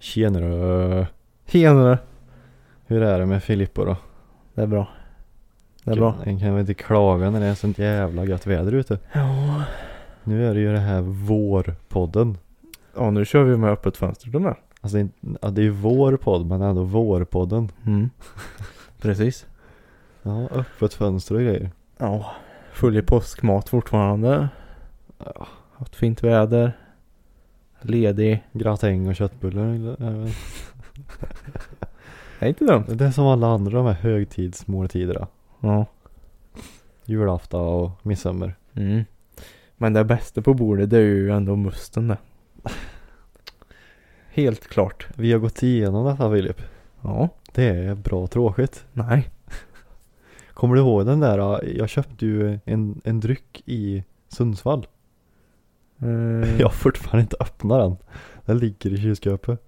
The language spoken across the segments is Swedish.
Tjenare. Tjenare. Hur är det med Filippo då? Det är bra. Det är bra. En kan väl inte klaga när det är sånt jävla gött väder ute. Ja. Nu är det ju det här vårpodden. Ja, nu kör vi med öppet fönster den där. Alltså det är ju vår podd men ändå vårpodden. Mm. Precis. Ja, öppet fönster och grejer. Ja. Full i påskmat fortfarande. Ja, Haft fint väder. Ledig. gratäng och köttbullar. Det är inte dumt. Det är som alla andra de här högtidsmåltiderna. Ja. Julafton och midsommar. Mm. Men det bästa på bordet det är ju ändå musten det. Helt klart. Vi har gått igenom detta Filip. Ja. Det är bra tråkigt. Nej. Kommer du ihåg den där, jag köpte ju en, en dryck i Sundsvall. Eh, Jag har fortfarande inte öppnat den. Den ligger i kylskåpet.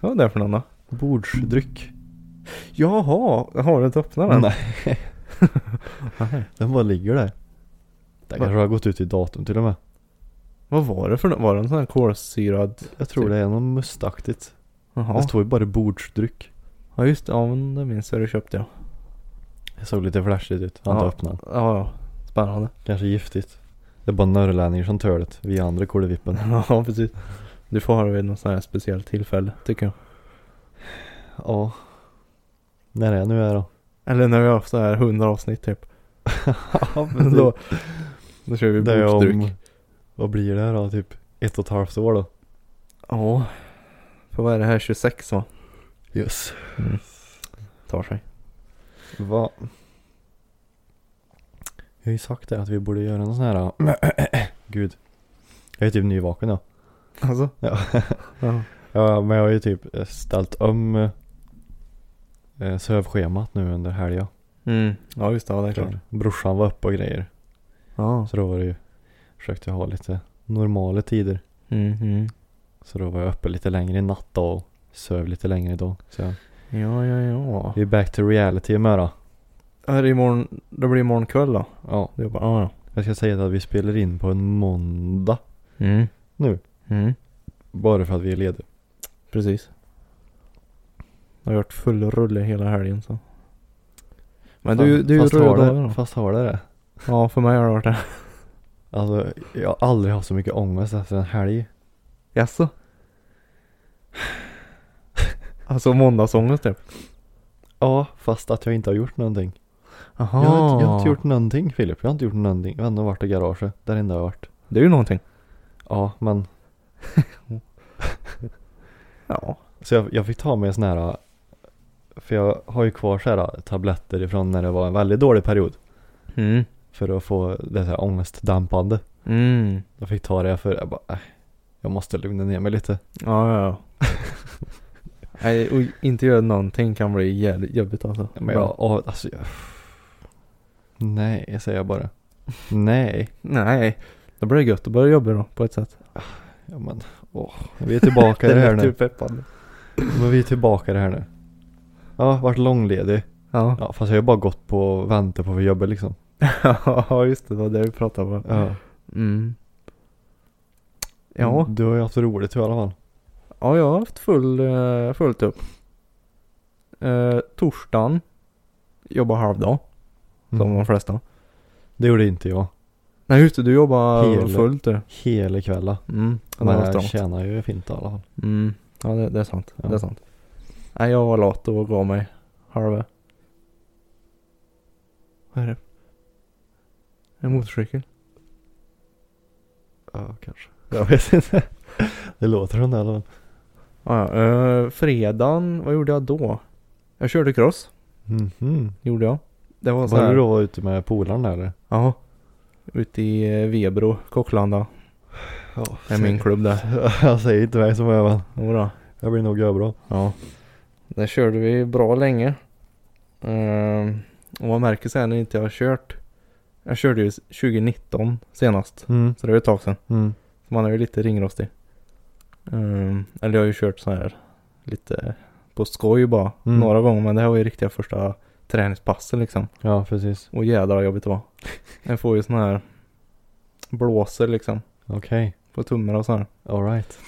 Vad är det för någon då? Bordsdryck. Jaha, har du inte öppnat den? Nej, Nej. den bara ligger där. Den kanske har gått ut i datum till och med. Vad var det för något? Var det en sån här kolsyrad? Jag tror det är något mustaktigt. Det Jaha. står ju bara bordsdryck. Ja just det, ja men det minns jag du köpte jag. Det såg lite flashigt ut. Har Ja. öppnat den. Ja, ja. Spännande. Kanske giftigt. Det är bara norrlänningar som tör det. Vi andra kollevippen. Ja, precis. Du får ha det vid något sånt här speciellt tillfälle, tycker jag. Ja. När är nu är då? Eller när vi har haft så här 100 avsnitt typ. ja, då, då kör vi om, vad blir det då? Typ ett och ett halvt år då? Ja. För vad är det här? 26 va? Yes. Mm. Tar sig. Va? Jag har ju sagt det att vi borde göra någon sån här Gud Jag är typ nyvaken ja Alltså? Ja. ja. Ja men jag har ju typ ställt om eh, sövschemat nu under helgen Mm. Ja just det, ja, det är klart. Brorsan var uppe och grejer Ja. Så då var det ju Försökte jag ha lite normala tider Mm, mm. Så då var jag uppe lite längre i natt då och söv lite längre Så jag, Ja, ja, ja. vi är back to reality med då Är det imorgon, det blir imorgon kväll då? Ja Det är bara, ja. Jag ska säga att vi spelar in på en måndag Mm. nu Mm. Bara för att vi är lediga Precis. Jag har varit full rulle hela helgen så. Men du, du är ju då. fast har det det? Ja, för mig har det varit det. Alltså jag har aldrig haft så mycket ångest efter en helg. Jaså? Alltså måndagsångest typ? Ja, fast att jag inte har gjort någonting. Jag har, inte, jag har inte gjort någonting Filip. Jag har inte gjort någonting. Jag har ändå varit i garaget. Där enda jag har varit. Det är ju någonting. Ja, men. Ja. Så jag, jag fick ta med sån här. För jag har ju kvar så här tabletter ifrån när det var en väldigt dålig period. Mm. För att få det här ångestdämpande. Mm. Jag fick ta det för jag bara, äh, jag måste lugna ner mig lite. Ja, ja, ja. Nej, och inte göra någonting kan bli jävligt jobbigt alltså. Men jag, åh, alltså jag, Nej, säger jag bara. Nej. Nej. Det blir gött att börja jobba då på ett sätt. Ja men, åh. Vi är tillbaka i det här nu. ju peppande. Men vi är tillbaka i det här nu. Ja, varit långledig. Ja. Ja, fast jag har ju bara gått på och väntat på att få jobba liksom. Ja, just det. Det var det vi pratade om. Ja. Mm. Ja. Du har ju haft roligt i alla fall. Ja, jag har haft full, eh, fullt upp. Eh, torsdagen. Jobbar halvdag. Som Mm. de flesta. Det gjorde inte jag. Nej just det, du jobbar Hela- fullt du. Hela kvällen. Mm. Men jag strångt. tjänar ju fint i alla fall. Mm. Ja det, det är sant. Ja. Det är sant. Nej jag var lat och gav mig halva. Vad är det? En motorcykel? Ja, kanske. Jag vet inte. Det låter som det i alla fall. Ja, ja. Uh, fredagen, vad gjorde jag då? Jag körde cross. Mhm. Gjorde jag. Det var så Var här. du då ute med polaren där eller? Ja. Ute i eh, Vebro, Kocklanda. Ja, Det är min klubb där. Jag säger inte mig som men Jodå. jag blir nog bra. Ja. Där körde vi bra länge. Ehm, och man märker sen när inte jag har kört. Jag körde ju 2019 senast. Mm. Så det var ett tag sedan. Mm. Så man är ju lite ringrostig. Ehm, eller jag har ju kört så här lite på skoj bara. Mm. Några gånger. Men det här var ju riktiga första träningspassen liksom. Ja precis. Och jädrar vad jobbigt det var. Jag får ju sån här blåser liksom. Okej. På tummarna och så här. Alright.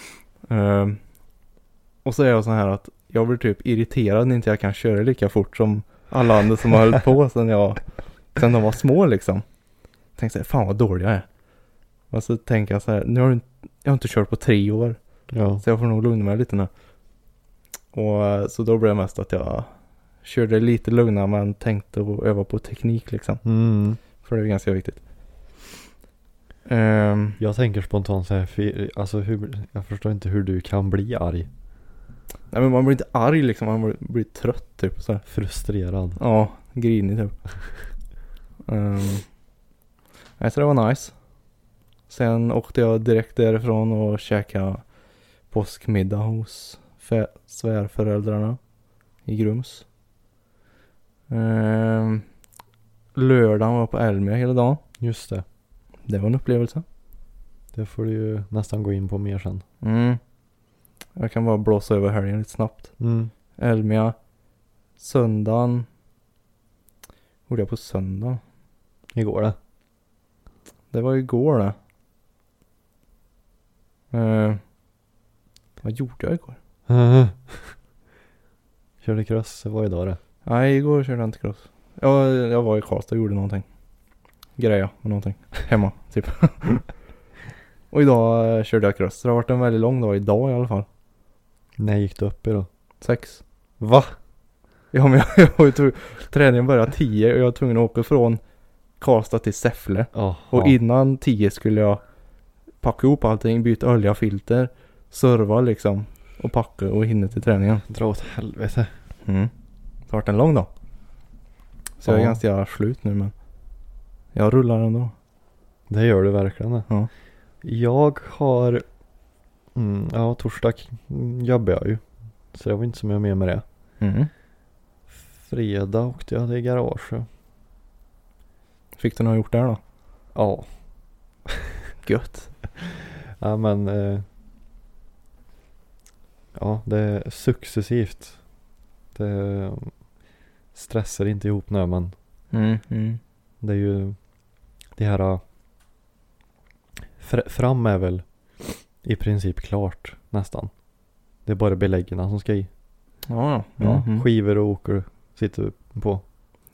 Ehm, och så är jag så här att jag blir typ irriterad när inte jag kan köra lika fort som alla andra som har hållit på sen jag, sen de var små liksom. Tänkte så här, fan vad dålig jag är. Och så tänker jag så här, nu har du, jag har inte kört på tre år. Ja. Så jag får nog lugna mig lite nu. Och eh, så då blev det mest att jag körde lite lugnare men tänkte att öva på teknik liksom. Mm. För det är ganska viktigt. Ehm, Jag tänker spontant så här, för, alltså hur, jag förstår inte hur du kan bli arg. nej men man blir inte arg liksom, man blir, blir trött typ så här. Frustrerad. Ja, grinig typ. um, nej, så det var nice. Sen åkte jag direkt därifrån och käkade påskmiddag hos svärföräldrarna i Grums. Um, lördagen var jag på Elmia hela dagen. Just det. Det var en upplevelse. Det får du ju nästan gå in på mer sen. Mm. Jag kan bara blåsa över helgen lite snabbt. Mm. Elmia. Söndagen. Gjorde jag på söndag? Igår det. Det var igår det. Eh, vad gjorde jag igår? Körde cross, det var idag det. Nej, igår körde jag inte cross. Ja, jag var i Karlstad och gjorde någonting. Greja med någonting. Hemma, typ. och idag eh, körde jag cross. Så det har varit en väldigt lång dag idag i alla fall. När gick du upp idag? Sex. Va? Ja, men jag, jag tvungen- Träningen började tio och jag var tvungen att åka från Karlstad till Säffle. Ja. Och innan 10 skulle jag packa ihop allting, byta olja, filter, serva liksom. Och packa och hinna till träningen. Dra åt helvete. Mm. Det har varit en lång dag. Så jag är Ja. ganska slut nu men jag rullar ändå. Det gör du verkligen det. Ja. Jag har, mm, ja torsdag mm, jobbar jag ju. Så det var inte så mycket mer med det. Mm. Fredag åkte jag till garaget. Fick du något gjort där då? Ja. Gött. Ja men. Eh, ja det är successivt. Det stressar inte ihop nu men Mm. Mm. det är ju det här. eh, Fr- fram är väl i princip klart nästan. Det är bara beläggen som ska i. Ja, ja. Ja, Mm. Skivor och åker sitter på.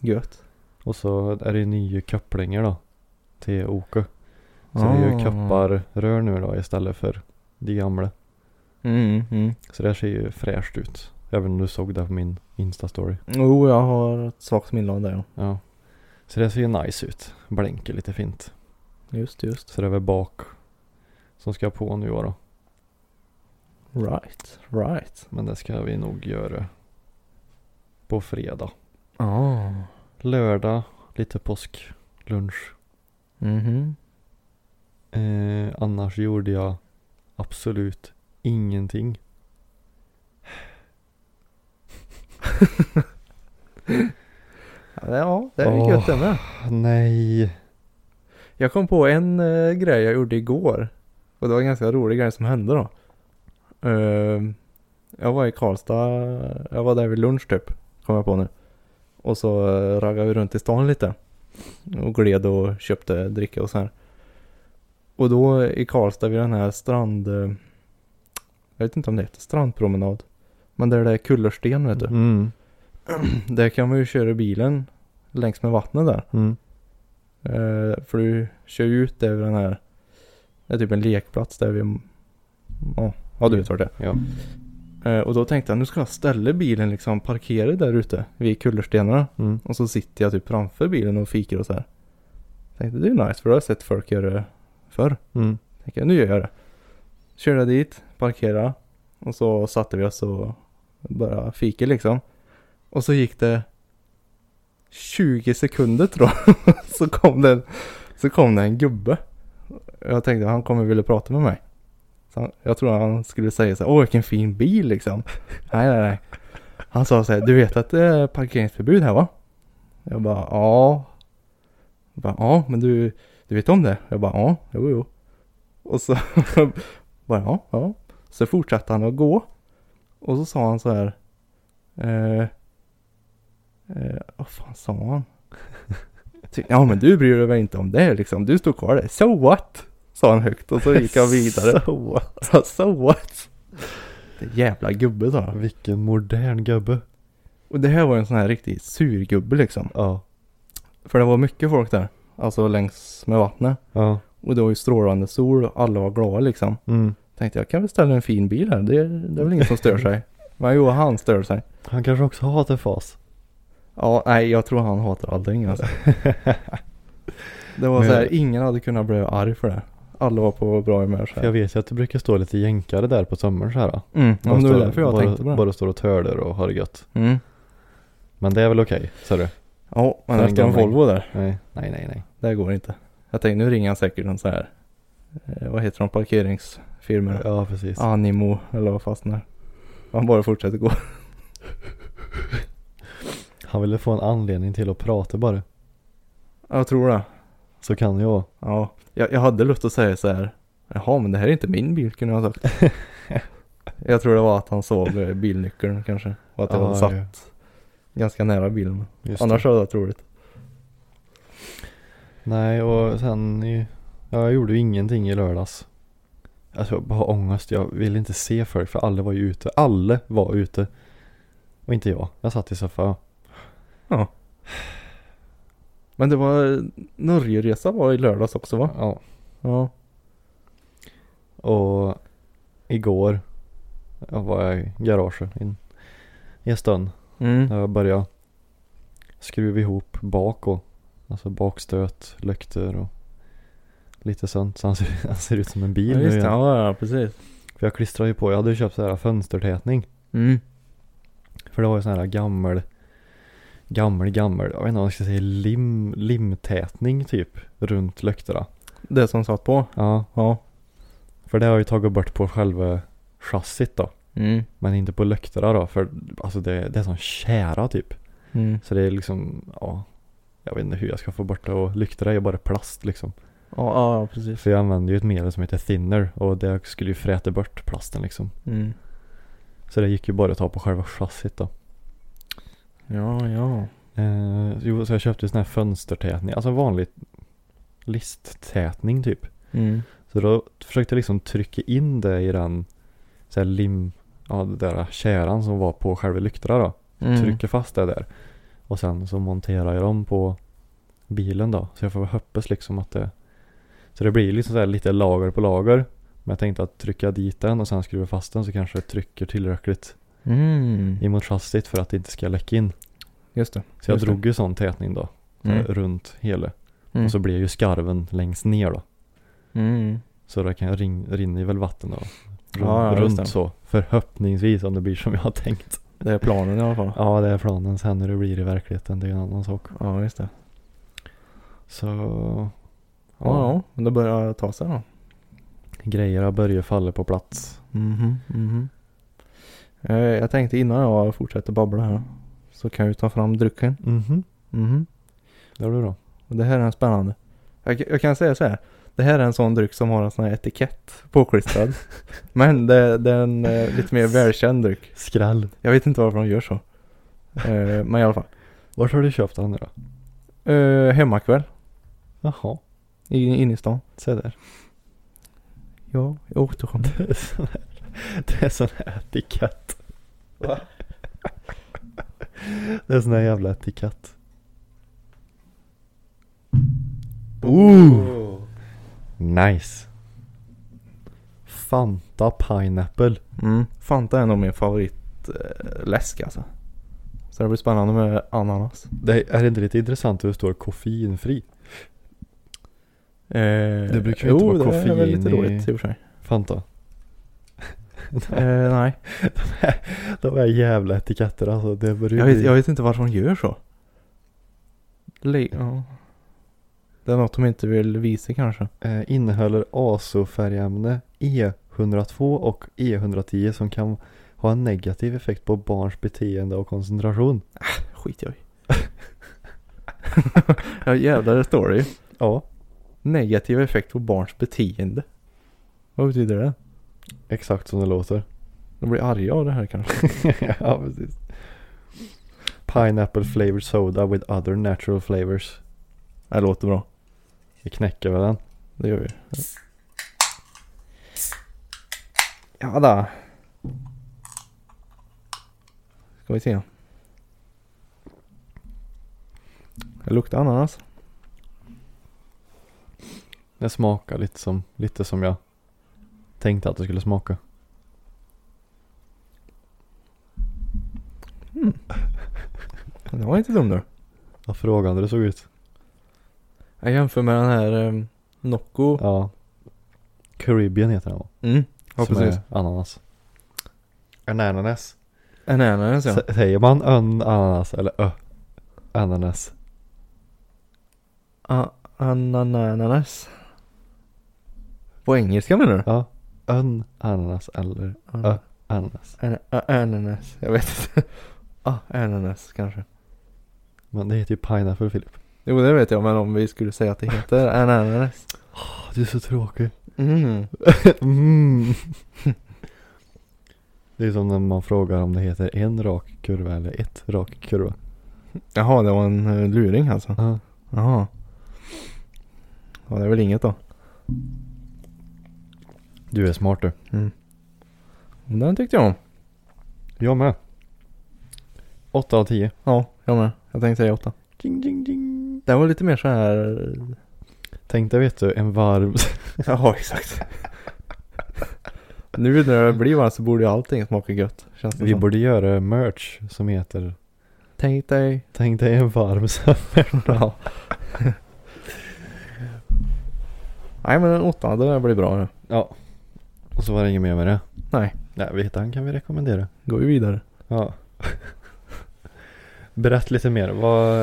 Gött. Och så är det nya kopplingar då. Till Oke. Så det är ju Ah. kopparrör nu då istället för de gamla. Mm. Mm. Så det ser ju fräscht ut. Även om du såg det på min Insta-story. Jo, jag har ett svagt minne av det ja. Ja. Så det ser ju nice ut. Blänker lite fint. Just, just. Så det är väl bak som ska på nu då. Right, right. Men det ska vi nog göra på fredag. Ah. Lördag lite påsklunch. Mhm. Eh, annars gjorde jag absolut ingenting. Ja, det är gött det med. Nej. Jag kom på en eh, grej jag gjorde igår. Och det var en ganska rolig grej som hände då. Ehm, jag var i Karlstad, jag var där vid lunch typ. Kom jag på nu. Och så uh, raggade vi runt i stan lite. Och gled och köpte dricka och så här. Och då i Karlstad vid den här strand... eh, jag vet inte om det heter strandpromenad. Men där det är kullersten vet du. Mm. Där kan man ju köra bilen längs med vattnet där. Mm. Eh, för du kör ju ut över den här, det är typ en lekplats där vi, ja, ja du vet vart det Ja. är. Eh, och då tänkte jag nu ska jag ställa bilen liksom parkerad där ute vid kullerstenarna. Mm. Och så sitter jag typ framför bilen och fikar och så här. Tänkte det är nice för då har jag sett folk göra det förr. Mm. Tänkte jag, nu gör jag det. Körde dit, parkerade och så satte vi oss och bara fika liksom. Och så gick det 20 sekunder tror jag. så kom det, så kom det en gubbe. Jag tänkte han kommer vilja prata med mig. Så han, jag tror han skulle säga så här, åh vilken fin bil liksom. nej, nej, nej. Han sa så här, du vet att det är parkeringsförbud här va? Jag bara, ja. Jag bara, ja, men du, du vet om det? Jag bara, ja, jo, jo. Och så bara, ja, ja. Så fortsatte han att gå. Och så sa han så här, eh, eh, vad fan sa han? Ja men du bryr dig väl inte om det liksom, du står kvar där. So what? Sa han högt och så gick han vidare. So what? so what? Det jävla gubbe sa han. Vilken modern gubbe. Och det här var en sån här riktig surgubbe liksom. Ja. För det var mycket folk där. Alltså längs med vattnet. Ja. Och det var ju strålande sol och alla var glada liksom. Mm. Tänkte jag kan väl ställa en fin bil här. Det, det är väl ingen som stör sig. Men jo, han stör sig. Han kanske också hatar fas. Ja, nej jag tror han hatar allting alltså. Det var så här, ingen hade kunnat bli arg för det. Alla var på bra humör så här. jag vet ju att det brukar stå lite jänkare där på sommaren så här. Mm, ja, men det var därför jag bara, tänkte på det. Bara står och töler och har det gött. Mm. Men det är väl okej, sa du? Ja, men efter en. Volvo där. Nej, nej, nej, nej. Det går inte. Jag tänkte nu ringer han säkert en så här. Eh, vad heter de parkeringsfirmor? Ja, precis. Animo eller vad fastnar. Han bara fortsätter gå. Han ville få en anledning till att prata bara. Jag tror det. Så kan vara. Ja. Jag, jag hade lust att säga så här. Jaha men det här är inte min bil kunde jag ha sagt. jag tror det var att han såg bilnyckeln kanske. Och att jag Ja, hade satt ja. ganska nära bilen. Just Annars det. hade det varit roligt. Nej, och sen ja, jag gjorde ju ingenting i lördags. Alltså jag bara ångest. Jag ville inte se folk för alla var ju ute. Alla var ute. Och inte jag. Jag satt i soffan. Men det var Norgeresa var i lördags också va? Ja. Ja. Och igår jag var jag i garaget in, i en stund. Mm. Där jag började skruva ihop bak och alltså bakstöt, lyktor och lite sånt. Så han ser, han ser ut som en bil Ja, nu just det. igen. Ja, ja precis. För jag klistrade ju på, jag hade ju köpt så här fönstertätning. Mm. För det var ju sån här gammal, gammal, gammal, jag vet inte vad jag ska säga, lim, limtätning typ runt lyktorna. Det som satt på. Ja, Ja. för det har jag ju tagit bort på själva chassit då. Mm. Men inte på lyktorna då, för alltså det, det är sån kära typ. Mm. Så det är liksom, ja, jag vet inte hur jag ska få bort det och lyktorna är ju bara plast liksom. Ja, ja, precis. För jag använder ju ett medel som heter thinner och det skulle ju fräta bort plasten liksom. Mm. Så det gick ju bara att ta på själva chassit då. Ja, ja. Eh, jo, så jag köpte ju sån här fönstertätning, alltså vanlig listtätning typ. Mm. Så då försökte jag liksom trycka in det i den så här lim, ja det där käran som var på själva lyktorna då. Mm. Trycker fast det där. Och sen så monterar jag dem på bilen då. Så jag får hoppas liksom att det Så det blir liksom så här lite lager på lager. Men jag tänkte att trycka dit den och sen skruva fast den så kanske det trycker tillräckligt Mm. emot chassit för att det inte ska läcka in. Just det. Så jag Just det. drog ju sån tätning då. så Mm. Runt hela. Mm. Och så blir ju skarven längst ner då. Mm. Så där kan jag rin, rinna i väl vatten då. Run, Ja, ja, det. runt så. Förhoppningsvis om det blir som jag har tänkt. Det är planen i alla fall. Ja det är planen. Sen hur det blir i verkligheten det är en annan sak. Ja, just det. Så Ja, ja. Men det börjar ta sig då. grejer har börjat falla på plats. Mhm, mhm. Eh, Jag tänkte innan jag fortsätter babbla här. Så kan jag ju ta fram drycken. Mhm. Mhm. Det har du då. Och det här är en spännande. Jag, jag kan säga så här. Det här är en sån dryck som har en sån här etikett påklistrad. Men det, det är en eh, lite mer välkänd dryck. Skräll. Jag vet inte varför de gör så. Eh, men i alla fall. Vart har du köpt den nu då? Uh, hemmakväll. Jaha. I, inne i stan. Se där. Ja, jag. Det är sån här, det är sån här etikett. Va? Det är sån här jävla etikett. Ooh. Nice. Fanta pineapple. Mm. Fanta är nog min favoritläsk alltså. Så det blir spännande med ananas. Det är inte lite intressant hur det står koffeinfri? Eh, Det brukar ju inte vara jo, det är koffein lite i- roligt i och för sig. Fanta. Eh, nej. De här jävla etiketter alltså. Det börjar Jag vet, bli- jag vet inte varför de gör så. Le- ja. Det är något de inte vill visa kanske. Eh, innehåller azofärgämne E102 och E110 som kan ha en negativ effekt på barns beteende och koncentration. Skit jag i. ja jävlar det står det ju. Ja, Negativ effekt på barns beteende. Vad betyder det? exakt som det låter. De blir arga av det här kanske. ja, precis. Pineapple flavored soda with other natural flavors. Det låter bra. Vi knäcker väl den. Det gör vi. Ja då. Ska vi se. Det luktar ananas. Det smakar lite som, lite som jag tänkte att det skulle smaka. Det var inte dum du. Vad frågande det såg ut. Jag jämför med den här um, Nocco. Ja. Caribbean heter den va? Mm. Ja som precis. är ananas. Ananas. En ananas ja. S- Säger man ön ananas eller ö ananas? A- Ananas. På engelska menar du? Ja. Ön ananas eller ö ananas. An- a- ananas. Jag vet inte. ah, ananas kanske. Men det heter ju pineapple Filip. Jo det vet jag men om vi skulle säga att det heter ananas. Du är så tråkig. Mm. Mm. Det är som när man frågar om det heter en rak kurva eller ett rak kurva. Jaha det var en uh, luring alltså. Ja. Jaha. Ja det är väl inget då. Du är smart du. Mm. Den tyckte jag om. Jag med. 8 av 10. Ja, jag med. Jag tänkte säga åtta. Ding, ding, ding. Den var lite mer så här. Tänk dig vet du en varm. Ja exakt. nu när det blir varmt så borde ju allting smaka gött. Känns det Vi som. borde göra merch som heter Tänk dig. Tänk dig en varm. Ja. Nej men en åtta, det där blir bra nu. Ja. Och så var det inget mer med det. Nej, Nej, Vetan kan vi rekommendera. går vi vidare. Ja. Berätt lite mer. Vad,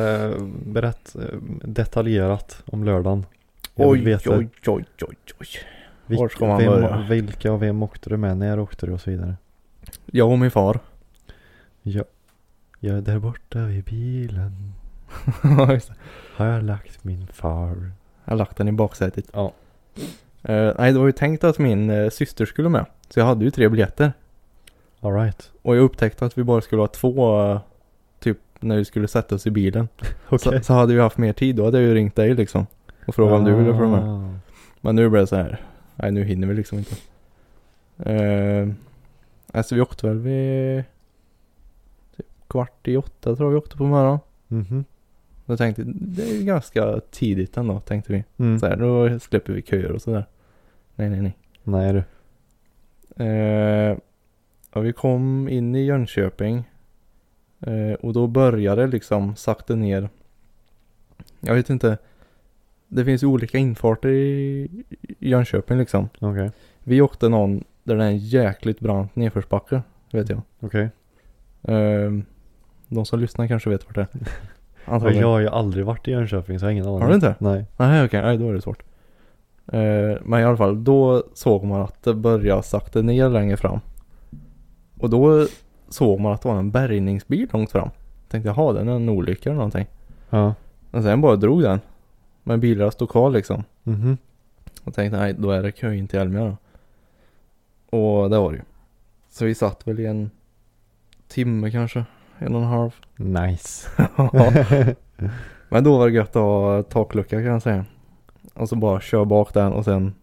berätt eh, detaljerat om lördagen. Jag Oj, veta oj, oj, oj, oj. vilk- var ska man vem, börja? Vilka och vem åkte du med? När åkte du och så vidare. Jag och min far. Ja. Jag är där borta vid bilen. Har jag lagt min far. jag har lagt den i baksätet. Ja. Eh, nej, det var ju tänkt att min eh, syster skulle med. Så jag hade ju tre biljetter. Alright. Och jag upptäckte att vi bara skulle ha två, eh, typ när vi skulle sätta oss i bilen. Okej. Så, så hade vi haft mer tid, då hade jag ju ringt dig liksom. Och frågat om du ville följa med. Ah. Men nu blev det så här. Nej nu hinner vi liksom inte. Uh, alltså vi åkte väl vid typ kvart i åtta tror jag vi åkte på morgonen. Mhm. Då tänkte det är ganska tidigt ändå tänkte vi. Mm. Så här, då släpper vi köer och sådär. Nej nej nej. Nej du. Uh, ja, vi kom in i Jönköping. Eh, och då började det liksom sakta ner. Jag vet inte. Det finns ju olika infarter i Jönköping liksom. Okej. Vi åkte någon där det är en jäkligt brant nedförsbacke. Vet jag. Okej. Ehm, de som lyssnar kanske vet vart det är. Antagligen. jag har ju aldrig varit i Jönköping så jag har ingen aning. Har du inte? Nej. Nej okej, nej då är det svårt. Ehm, men i alla fall, då såg man att det började sakta ner längre fram. Och då såg man att det var en bärgningsbil långt fram. Tänkte jaha, den är en olycka eller någonting. Ja. Men sen bara drog den. Men bilarna stod kvar liksom. Mhm. Och tänkte nej, då är det kö in till Elmia då. Och det var det ju. Så vi satt väl i en timme kanske. En och en halv. Nice. Men då var det gött att ha taklucka kan jag säga. Och så bara kör bak den och sen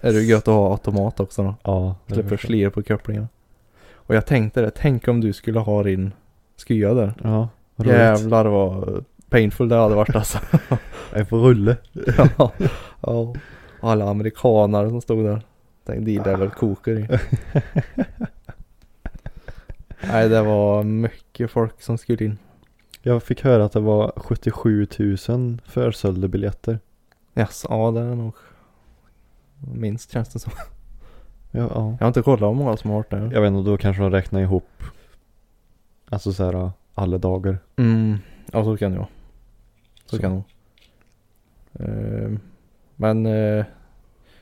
är det gött att ha automat också då. ja. förstår- slir på kopplingen. Och jag tänkte det, tänk om du skulle ha din skya där. Ja. roligt. Jävlar vad painful det hade varit alltså. Jag på rulle. ja. ja. Alla amerikanare som stod där. Tänkte de där väl koker i. Nej det var mycket folk som skulle in. Jag fick höra att det var 77 000 försålda biljetter. Yes, ja det är nog minst känns det som. Ja, ja. Jag har inte kollat hur många som har varit där. Jag vet inte, då kanske de räknar ihop. Alltså så här alla dagar. Mm, ja så kan det vara. Så, Så. kan det Eh, men eh,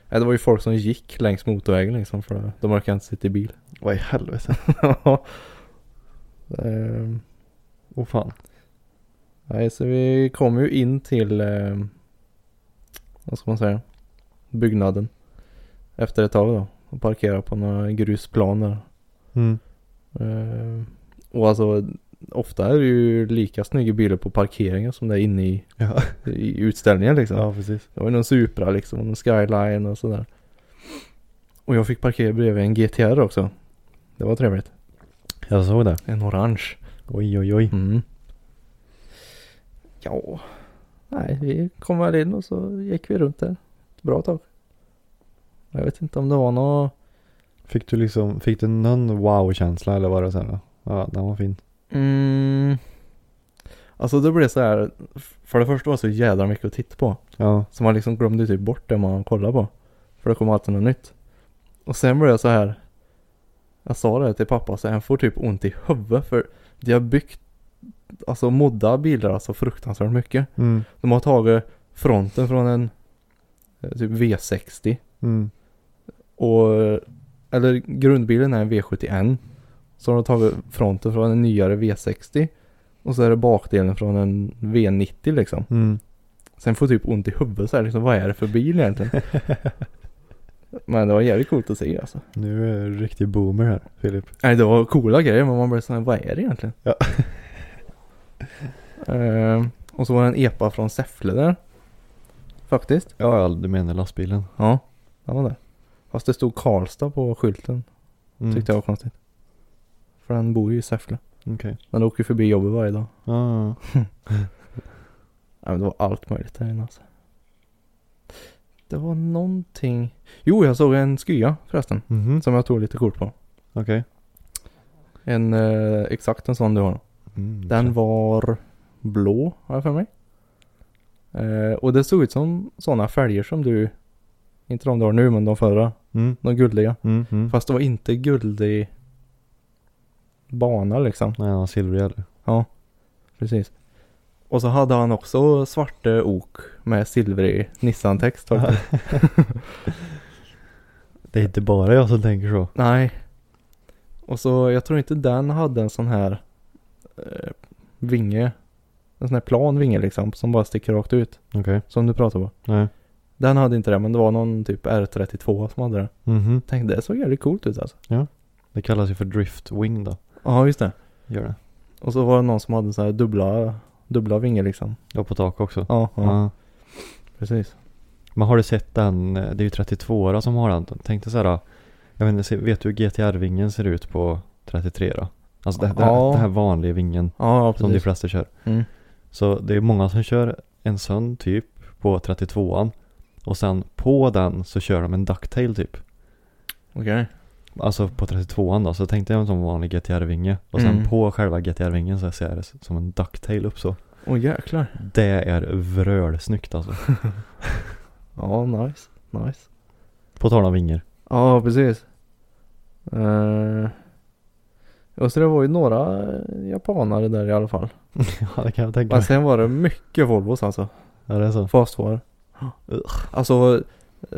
ja, det var ju folk som gick längs motorvägen liksom för de orkade inte sitta i bil. Vad i helvete? Ja. Ehm, Åh fan. Nej, så vi kom ju in till, eh, vad ska man säga, byggnaden. Efter ett tag då. Och parkerade på några grusplan där. Mm. Eh, och alltså, ofta är det ju lika snygga bilar på parkeringen som det är inne i, Ja. i utställningen liksom. ja, precis. Det var ju någon Supra liksom, och någon Skyline och sådär. Och jag fick parkera bredvid en GTR också. Det var trevligt. Jag såg det. En orange. Oj, oj, oj. Mm. Ja, nej vi kom väl in och så gick vi runt där ett bra tag. Jag vet inte om det var något. Fick du liksom, fick du någon wow-känsla eller var det så här? Ja, den var fin. Mm. Alltså det blev så här. För det första var det så jädra mycket att titta på. Ja. Så man liksom glömde typ bort det man kollade på. För det kom alltid något nytt. Och sen blev jag så här. Jag sa det till pappa så han får typ ont i huvudet för de har byggt Alltså modda bilar alltså fruktansvärt mycket. Mm. De har tagit fronten från en eh, typ V60 Mm. och eller grundbilen är en V71. Så har de tagit fronten från en nyare V60 och så är det bakdelen från en V90 liksom. Mm. Sen får typ ont i huvudet så här liksom, vad är det för bil egentligen? Men det var jävligt coolt att se alltså. Nu är du riktig boomer här, Filip. Nej det var coola grejer men man blev såhär, vad är det egentligen? Ja. Ehm, och så var det en epa från Säffle där. Faktiskt. Ja, ja, du menar lastbilen. Ja, den var där. Fast det stod Karlstad på skylten. Mm. Tyckte jag var konstigt. För den bor ju i Säffle. Okej. Den åker ju förbi jobbet varje dag. Ja, ja. Ja, men det var allt möjligt där inne alltså. Det var någonting. Jo, jag såg en skya förresten. Mhm. Som jag tog lite kort på. Okej. En, eh, exakt en sån du har. Mm, Den var blå, har jag för mig. Eh, och det såg ut som sådana fälgar som du, inte de du har nu men de förra. Mm. De guldiga. Mm. Mm. Fast det var inte guldig bana liksom. Nej, han silvrig? Ja, precis. Och så hade han också svarte ok med silvrig Nissan-text. Det är inte bara jag som tänker så. Nej. Och så, jag tror inte den hade en sån här eh, vinge. En sån här plan vinge liksom, som bara sticker rakt ut. Okej. Som du pratade på. Nej. Den hade inte det, men det var någon typ R32 som hade det. Mhm. Tänkte det såg jävligt coolt ut alltså. Det kallas ju för drift wing då. Ja, just det. Gör det. Och så var det någon som hade så här dubbla, dubbla vingar liksom. Ja, på tak också. Ja, ja, Ja. precis. Men har du sett den, det är ju 32 som har den. Tänk dig så här, jag vet inte, se- vet du hur GTR-vingen ser ut på 33 då? Alltså det, det, Ja. det här vanliga vingen Ja, som de flesta kör. Mm. Så det är många som kör en sån typ på 32an. Och sen på den så kör de en ducktail typ. Okej. Alltså på 32an då, så tänkte jag en sån vanlig GTR-vinge. Och sen Mm. på själva GTR-vingen så ser det som en ducktail upp så. Åh jäklar. Det är vrölsnyggt alltså. Ja, nice. Nice. På tal om vingar. Ja, precis. Uh, och så det var ju några japanare där i alla fall. ja det kan jag tänka Men mig. sen var det mycket Volvos alltså. Ja det är så. Fastvar. Alltså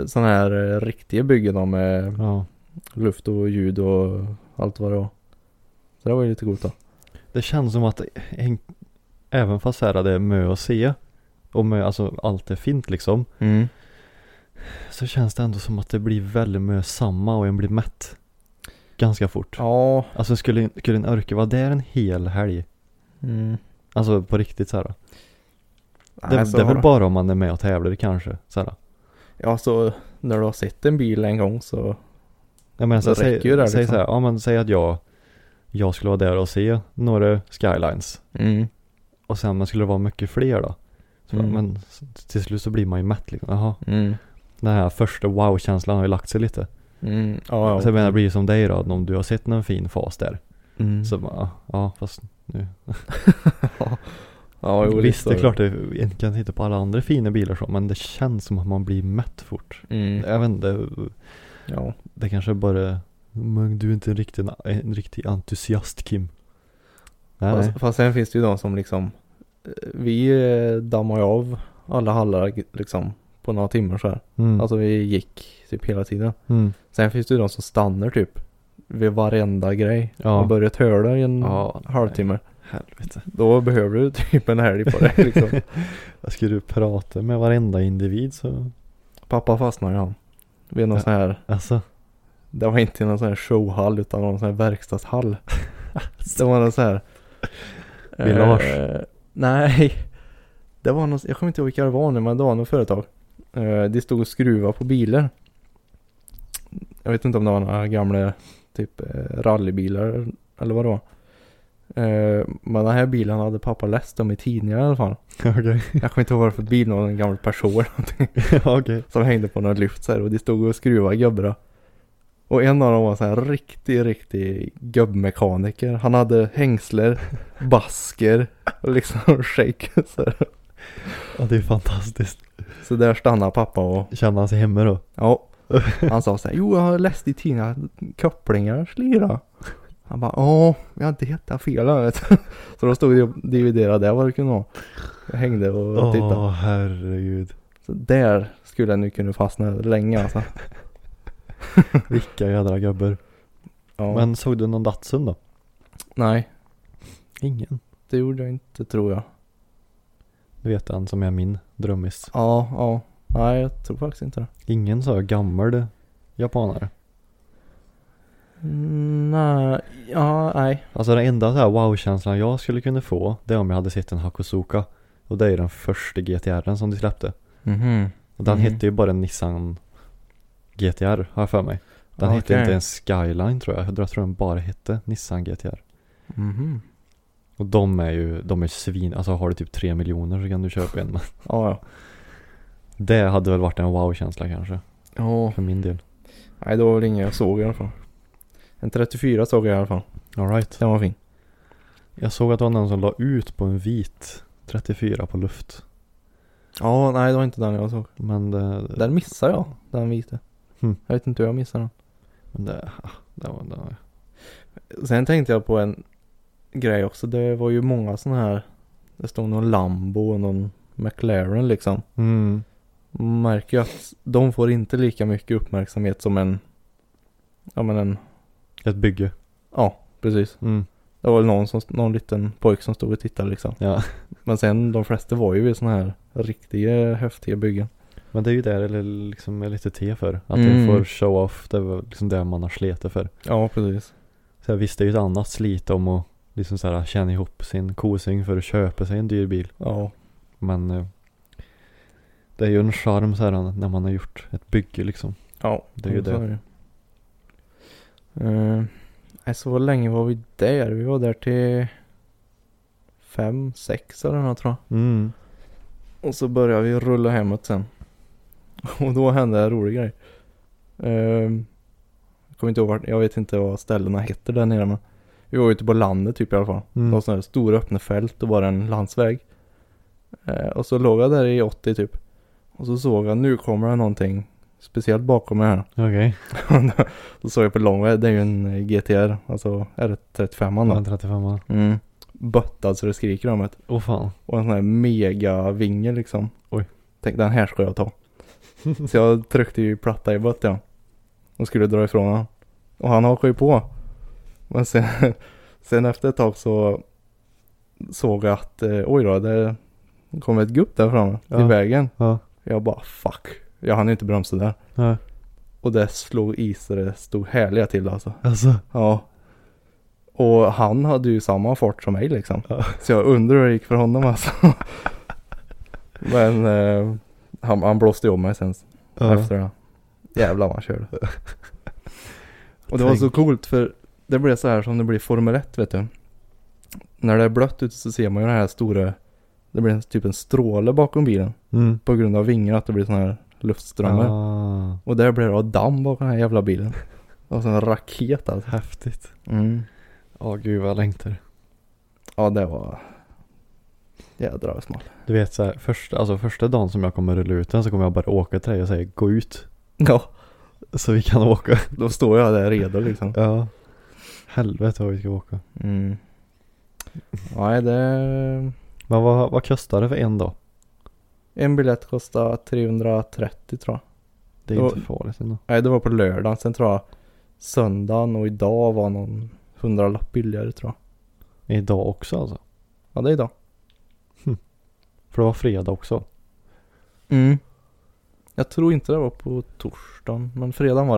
sådana här eh, riktiga byggen då med Ja. luft och ljud och allt vad det var. Så det var ju lite coolt då. Det känns som att en, även fast här det är mö att se och mö, alltså allt är fint liksom. Mm. Så känns det ändå som att det blir väldigt mö samma och en blir mätt. Ganska fort. Ja. Alltså skulle, skulle en orka vara där en hel helg? Mm. Alltså på riktigt så här. Det, Nej, så det är väl bara om man är med och tävlar kanske. Så här. Ja, så när du har sett en bil en gång så. Jag menar, så Det säg, ju där, säg liksom. så här, ja men säg att jag, jag skulle vara där och se några skylines. Mm. Och sen men skulle det vara mycket fler då? Så, Mm. Men till slut så blir man ju mätt liksom. Jaha, Mm. den här första wow-känslan har ju lagt sig lite. Mm. Ja, ja. Så jag menar det blir som dig då, om du har sett någon fin fas där. Mm. Så bara, ja fast nu. ja, jo, Visst det är klart, jag kan titta på alla andra fina bilar så, men det känns som att man blir mätt fort. Mm. Jag vet inte, Ja. det kanske bara, men du är inte en riktig, en riktig entusiast Kim. Nej, nej. Fast, fast sen finns det ju de som liksom. eh, Vi eh, dammar ju av alla hallar liksom på några timmar så här. Mm. Alltså vi gick typ hela tiden. mm. Sen finns det ju de som stannar typ vid varenda grej. Ja. Och börjar töla i en Ja, halvtimme. Helvete. Då behöver du typ en helg på det liksom. Skulle du prata med varenda individ så. Pappa fastnade han. Vid någon Ja. sån här, Alltså. det var inte någon sån här showhall utan någon sån här verkstadshall. det var någon sån här. Vid Lars. Eh, nej. Det var någon, jag kommer inte ihåg vilka det var nu men det var något företag. Eh, de stod och skruvade på bilar. Jag vet inte om det var några gamla typ eh, rallybilar eller vad det var. Eh, men den här bilen hade pappa läst om i tidningar i alla fall. Okej. Jag kommer inte ihåg vad det var för bil, en gammal person eller någonting. Okej. Som hängde på något lyft så här, och de stod och skruvade gubbarna. Och en av dem var så här riktig, riktig gubbmekaniker. Han hade hängsler, basker och liksom shake. Så, här. Ja det är fantastiskt. Så där stannade pappa och Känner han sig hemma då? ja. Han sa så här, jo jag har läst i tidningen att kopplingar slira. Han bara, ja, jag har inte hittat fel här, vet du." Så då stod de och dividerade det vad det kunde vara. Jag hängde och Åh tittade. herregud. Så där skulle jag nu kunna fastna länge alltså. Vilka jädra gubbar. Ja. Men såg du någon Datsun då? Nej, Ingen. det gjorde jag inte tror jag. Du vet den som är min drömmis. Ja, ja. Nej, jag tror faktiskt inte det. Ingen så gammal japanare. Mm, nej, ja, nej. Alltså den enda så här wow-känslan jag skulle kunna få det är om jag hade sett en Hakosuka. Och det är den första GTR'n som de släppte. Mhm. Och den Mhm. hette ju bara Nissan GTR har jag för mig. Den hette Okej. inte ens Skyline tror jag. Jag tror den bara hette Nissan GTR. Mhm. Och de är ju, de är svin, alltså har du typ 3 miljoner så kan du köpa en. Men Ja, ja. det hade väl varit en wow-känsla kanske. Ja, För min del. nej det var väl ingen jag såg i alla fall. En 34 såg jag i alla fall. Alright. Den var fin. Jag såg att det var någon som la ut på en vit 34 på luft. Ja, nej det var inte den jag såg. Men det, Den missade jag, den vita. Hmm. Jag vet inte hur jag missade men det, ah, det var, det var den. Sen tänkte jag på en grej också. Det var ju många sådana här. Det stod någon Lambo och någon McLaren liksom. mm. Man märker ju att de får inte lika mycket uppmärksamhet som en. Ja men en. Ett bygge. Ja, precis. Mm. Det var väl någon, som, någon liten pojk som stod och tittade liksom. Ja. Men sen de flesta var ju i sådana här riktiga häftiga byggen. Men det är ju det det liksom är lite te för. Att Mm. det får show off. Det var liksom det man har slitit för. Ja, precis. Så jag visste ju ett annat slit om att liksom så här tjäna ihop sin kosing för att köpa sig en dyr bil. Ja. Men eh, det är ju en charm så här när man har gjort ett bygge liksom. Ja, Det är ju det. det. Uh, nej, så länge var vi där? Vi var där till fem, sex eller något tror jag. Mm. Och så började vi rulla hemåt sen. Och då hände en rolig grej. Ehm, jag kommer inte ihåg vart, jag vet inte vad ställena heter där nere men. Vi var ute på landet typ i alla fall. Det Mm. var sådana här stora öppna fält och bara en landsväg. Eh, och så låg jag där i 80 typ. Och så såg jag, nu kommer det någonting speciellt bakom mig här. Okej. Då såg jag på långväg, det är ju en GTR, alltså R35 Okay. då. 35 Mm. Böttad så det skriker om det. Åh fan. Och en sån här mega vinge liksom. Oj. Tänkte den här ska jag ta. så jag tryckte ju platta i bött ja. Och skulle dra ifrån honom. Och han hakade ju på. Men sen, sen efter ett tag så såg jag att eh, oj då, det kom ett gupp där framme Ja. till vägen. Ja. Jag bara fuck. Jag hann ju inte bromsa där. Ja. Och det slog i så det stod härliga till alltså. Alltså. Ja. Och han hade ju samma fart som mig liksom. Ja. Så jag undrar hur det gick för honom alltså. Men eh, han, han blåste ju om mig sen Ja. efter det. Jävlar vad han körde. Och det var så coolt för det blev så här som det blir Formel 1 vet du. När det är blött ute så ser man ju den här stora, det blir typ en stråle bakom bilen. Mm. På grund av vingarna att det blir sån här luftströmmar. Ah, Och där blev det av damm bakom den här jävla bilen. Var som en raket alltså. häftigt. Mm. Ja gud vad jag längtar. Ja det var jädra smal. Du vet så här, första, alltså första dagen som jag kommer rulla ut den så kommer jag bara åka till dig och säga gå ut. Ja. Så vi kan åka. Då står jag där redo liksom. Ja. Helvete vad vi ska åka. Mm. Nej det, Men vad, vad kostar det för en dag? En biljett kostade 330 tror jag. Det är Ja. inte farligt ändå. Nej det var på lördagen. Sen tror jag söndagen och idag var någon hundralapp billigare tror jag. Idag också alltså. Ja det är idag. För det var fredag också. Mm. Jag tror inte det var på torsdagen. Men fredagen var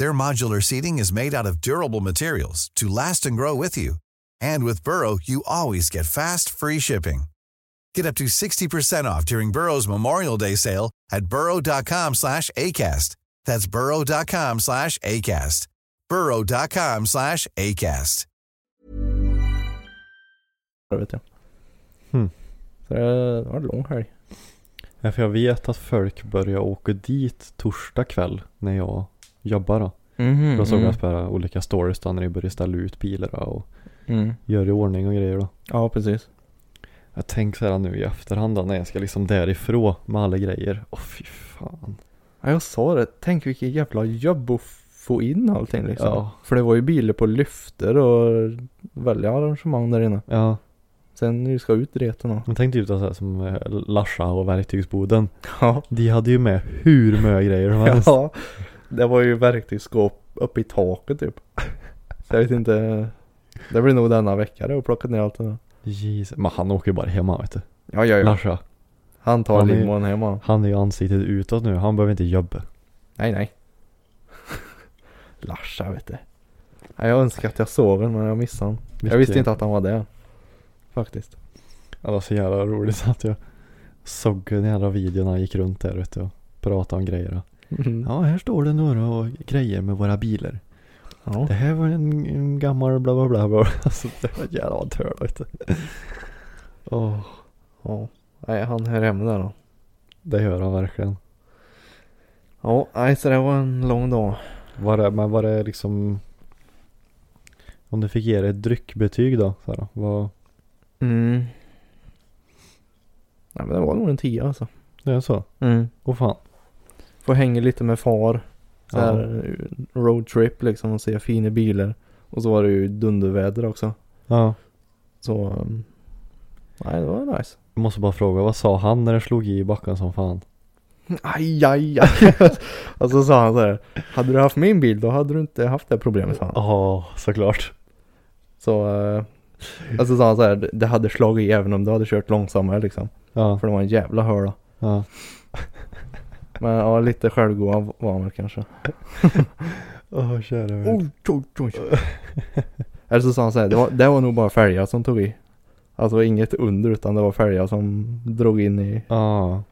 Their modular seating is made out of durable materials to last and grow with you. And with Burrow, you always get fast, free shipping. Get up to 60% off during Burrow's Memorial Day sale at burrow.com slash ACAST. That's burrow.com slash ACAST. burrow.com slash ACAST. det vet jag. Hmm. Så det var en lång helg. Ja, för jag vet att folk börjar åka dit torsdag kväll när jag jobbar då. Mhm. Då såg jag på olika stories då när de började ställa ut bilar då och Mm. göra i ordning och grejer då. Ja precis. Jag tänker så här nu i efterhand då när jag ska liksom därifrån med alla grejer. Åh fy fan. Ja, jag sa det. Tänk vilket jävla jobb att få in allting liksom. Ja. För det var ju bilar på lyfter och välja arrangemang där inne. Ja, Sen när du ska ut reten och. jag tänkte typ så här som eh, Larsa och verktygsboden. Ja. De hade ju med hur mycket grejer som helst. Ja. Det var ju verktygsskåp uppe i taket typ. Så jag vet inte. Det blir nog denna vecka det och plockat ner allt det där. Jesus. Men han åker ju bara hemma vet du. Ja, ja, ja. Larsa. Han tar Han är- limon hemma. Han är ju ansiktet utåt nu. Han behöver inte jobba. Nej, nej. Larsa vet du. Nej, jag önskar att jag såg den men jag missade honom. Jag visste inte att han var där. Faktiskt. Ja, det var så jävla roligt att jag såg den jävla videon när han gick runt där vet du och pratade om grejer. Mm. Ja, här står det några grejer med våra bilar. Ja. Det här var en, en gammal bla bla bla. bla. Alltså det var jävla du. Åh, ja. Nej, han hör hemma där då. det gör han verkligen. Ja, nej så det var en lång dag. Var det, men var det liksom Om du fick ge det ett dryckbetyg då? Så här, vad, Mm. Nej men det var nog en tia alltså. det är så? Mm. Åh fan. Få hänga lite med far. Så Ja. här eh, roadtrip liksom och se fina bilar. Och så var det ju dunderväder också. Ja. Så. um, Nej det var nice. Jag måste bara fråga, vad sa han när det slog i backen som fan? Aj, aj, aj. och så sa han så här. Hade du haft min bil då hade du inte haft det problemet sa han. Ja, såklart. Så. Uh, alltså sa han så här. "Det- Det hade slagit i även om du hade kört långsammare liksom. Ja, För det var en jävla höla. ja. Men ja lite självgod var han väl kanske. Åh kära vän. oj, oj. Eller så sa han så här, det var, det var nog bara fälgar som tog i. Alltså inget under utan det var fälgar som drog in i Ja.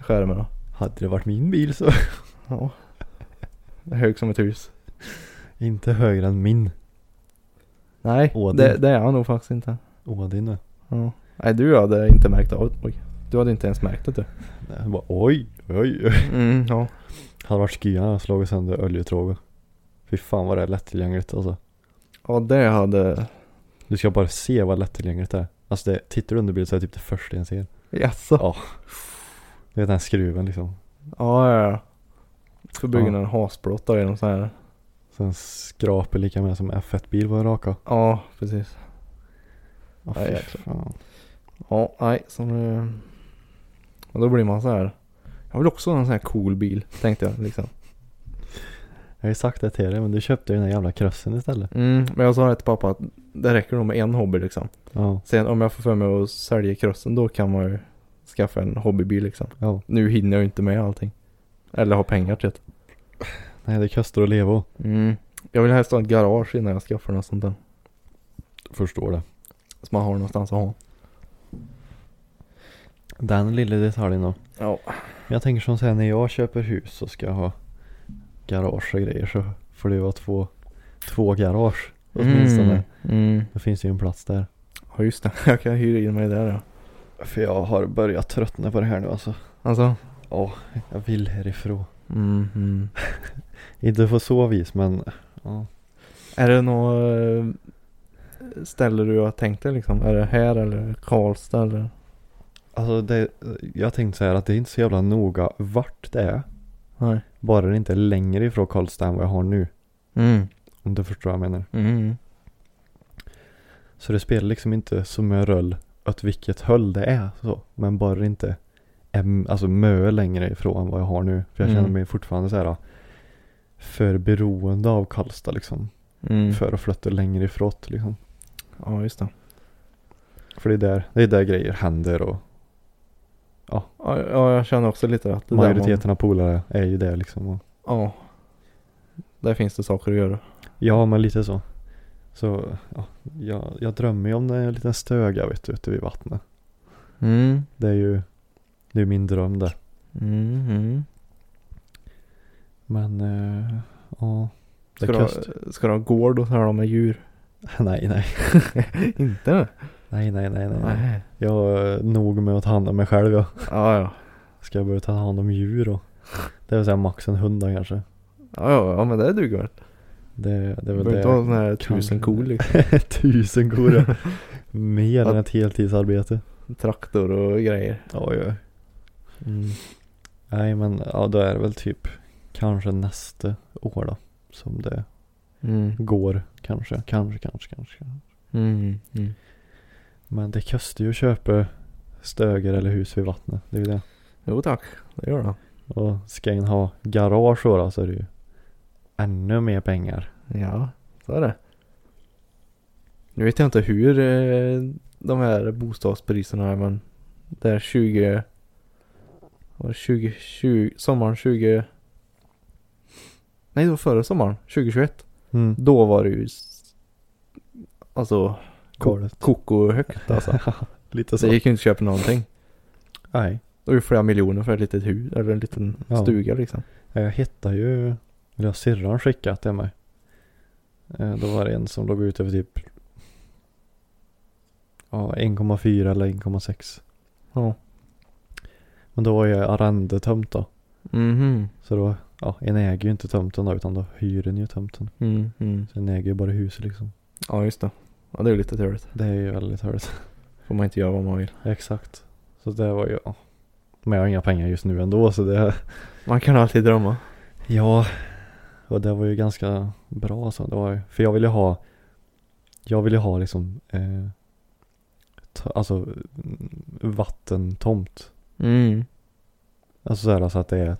skärmen då. Hade det varit min bil så Ja. Hög som ett hus. inte högre än min. Nej, det, det är han nog faktiskt inte. Ådin. Ja. Nej, du hade inte märkt av det. Oj. Du hade inte ens märkt det du. Jag bara oj, oj, oj. Mm, ja. Hade varit skyarna och slagit sönder oljetråget. Fy fan vad det är lättillgängligt alltså. Ja, det hade... Du ska bara se vad lättillgängligt det är. Alltså det, tittar du under bild så är det typ det första jag ser. Jaså? Ja. Det är den här skruven liksom. Ja, ja, ja. Ska bygga Ja. en hasplåt då genom så här. Sen skrapar lika med som F1-bil på en raka. Ja, precis. Ja, fy fan. Ja, nej, så nu... Och då blir man så här. Jag vill också ha en sån här cool bil, tänkte jag liksom. Jag har ju sagt det till dig men du köpte ju den där jävla krossen istället. Mm, men jag sa det till pappa att det räcker nog med en hobby liksom. Ja, Sen om jag får för mig att sälja krossen då kan man ju skaffa en hobbybil liksom. ja. Nu hinner jag ju inte med allting. Eller ha pengar till det. Nej det kostar att leva. Mm. Jag vill helst ha ett garage innan jag skaffar något sånt där. Förstår det. Så man har någonstans att ha. Den lilla detaljen då. Ja. Jag tänker som här när jag köper hus så ska ha garage och grejer så får det vara två, två garage åtminstone. Mm. Det finns ju en plats där. Ja just det. Jag kan hyra in mig där ja. För jag har börjat tröttna på det här nu alltså. Alltså. Ja, jag vill härifrån. Mm. Mm. Inte på så vis men ja. Är det något eh, ställe du har tänkt dig liksom? Är det här eller Karlstad eller? Alltså det, jag tänkte här att det är inte så jävla noga vart det är. Nej. Bara det inte är längre ifrån Karlstad än vad jag har nu. Mm. Om du förstår vad jag menar. Mm. Så det spelar liksom inte så mycket roll åt vilket håll det är så. Men bara det inte är alltså mö längre ifrån vad jag har nu. För jag känner Mm. mig fortfarande så här för beroende av Karlstad liksom. Mm. För att flytta längre ifrån liksom. Ja just det. För det är där, det är där grejer händer och Ja, ja jag känner också lite att det majoriteten av polare är ju det liksom. Och, ja. Där finns det saker att göra. ja men lite så. Så ja, jag, jag drömmer ju om en liten stöga vet du ute vid vattnet. Mm. Det är ju det är min dröm det. Mm. mm. Men eh, ja. Ska, du, ha- ska du ha gård och så här med djur? nej nej. Inte? Nej nej nej nej. Nej. Jag är nog med att ta hand om mig själv jag. Ja ja. Ska jag börja ta hand om djur och Det vill säga max en hund då kanske. Ja ja, ja men det duger väl. Det, det är väl behöver inte ha sån det. här tusen kor liksom. Tusen kor ja. Mer än ett heltidsarbete. Traktor och grejer. Oj oj. Mm. Nej men ja då är det väl typ kanske nästa år då. Som det Mm. går kanske. Kanske kanske kanske. Mm. Mm. Men det kostar ju att köpa stöger eller hus vid vattnet. Det är ju det. Jo tack, det gör det. Och ska en ha garage då, så är det ju ännu mer pengar. Ja, så är det. Nu vet jag inte hur eh, de här bostadspriserna är men det är 20 var det 20, 20 sommaren 20 Nej det var förra sommaren 2021 Mm. Då var det ju Alltså Galet. koko högt alltså Lite så. Det gick ju inte att köpa någonting Nej. Det var ju flera miljoner för ett litet hus eller en liten Ja. stuga liksom Jag hittade ju, eller jag syrran skickat till mig. Eh, Då var det en som låg ute för typ Ja 1,4 eller 1,6. Ja Men då var jag arrendetömt då. Mhm Så då, ja en äger ju inte tomten då utan då hyr en ju tomten. mm, mm. Så en äger ju bara huset liksom. Ja just det Ja det är ju lite trevligt Det är ju väldigt härligt. Får man inte göra vad man vill Exakt. Så det var ju, ja. Men jag har inga pengar just nu ändå så det Man kan alltid drömma Ja, och det var ju ganska bra så. Det var, ju- för jag ville ha, jag ville ha liksom, eh, alltså mm, vattentomt. Mm Alltså såhär så att det är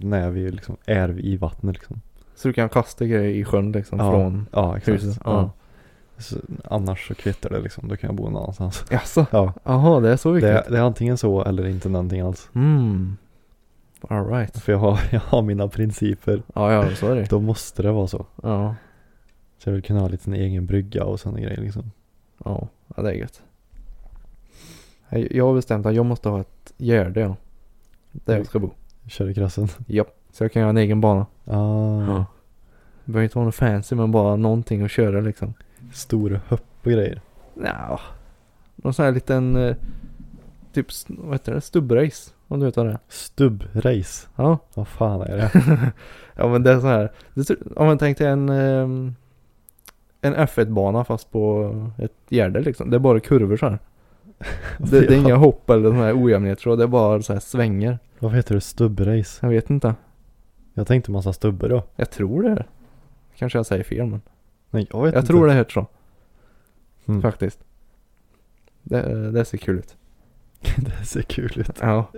när vi liksom är i vattnet liksom. Så du kan kasta grejer i sjön liksom från Ja, exakt. huset? Ja. Ja. Så, annars så kvittar det liksom, då kan jag bo någon annanstans. Jaså? Ja, Jaha, det är så det, viktigt? är- det är antingen så eller inte någonting alls. Mm. Alright. För jag har, jag har mina principer. Ja, ja, så är det. Då måste det vara så. Ja. Så jag vill kunna ha lite en egen brygga och sådana grejer liksom. Ja, ja det är gött. Jag har bestämt att jag måste ha ett gärde ja. Där jag ska bo. Kör i krassen. Japp. Så jag kan göra en egen bana. Ah, Ja. Det behöver inte vara något fancy men bara någonting att köra liksom. Stora hopp och grejer. Ja. Någon sån här liten eh, typ, vad heter det? Stubbrace. Om du vet vad det är. Stubbrace. Ja. Vad fan är det? ja men det är så här. Om man tänkte en ehm, en F1-bana fast på ett gärde liksom. Det är bara kurvor så här. Det, det är inga hopp eller såna här ojämnheter det är bara så här svänger. Vad heter det? Stubbrace? Jag vet inte. Jag tänkte massa stubbar då. Jag tror det. Kanske jag säger fel men. Nej jag vet Jag inte. tror det heter så Mm. faktiskt. Det, det ser kul ut. det ser kul ut. Ja.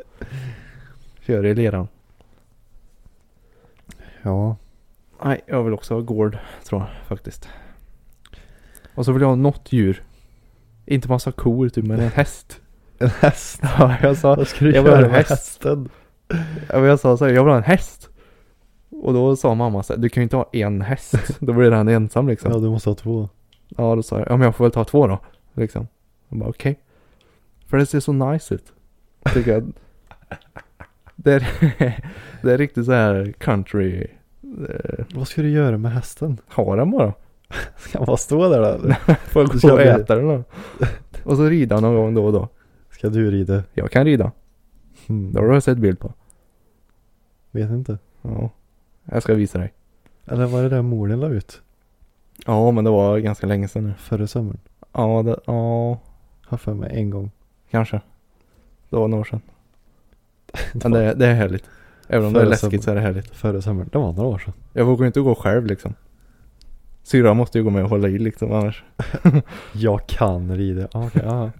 Kör i leran. Ja. Nej, jag vill också ha gård tror jag faktiskt. Och så vill jag ha något djur. Inte massa kor typ men en häst. En häst. Ja, jag sa, Vad ska du Jag göra med häst. hästen? ja, men jag sa så här, jag vill ha en häst. Och då sa mamma så här, du kan ju inte ha en häst. då blir han ensam liksom. Ja, du måste ha två. Ja, då sa jag, ja men jag får väl ta två då. Liksom. Jag bara okej. För det ser så nice ut. Tycker jag. Det är, det är riktigt så här country. Eh, Vad ska du göra med hästen? ha den bara. Ska han bara stå där då? Får jag gå och äta den då. Och så rida någon gång då och då. Ska du rida? Jag kan rida. Mm. Det har du sett bild på. Vet inte. Ja. Jag ska visa dig. Eller var det där morden la ut? Ja men det var ganska länge sedan nu. Förra sommaren? Ja, det, ja Har för mig en gång. kanske. Det var några år sedan. Men det, det är härligt. Även om det är läskigt sommaren. så är det härligt. Förra sommaren. Det var några år sedan. Jag vågar inte gå själv liksom. Syrran måste ju gå med och hålla i liksom annars. Jag kan rida. Ah, Okej, ja.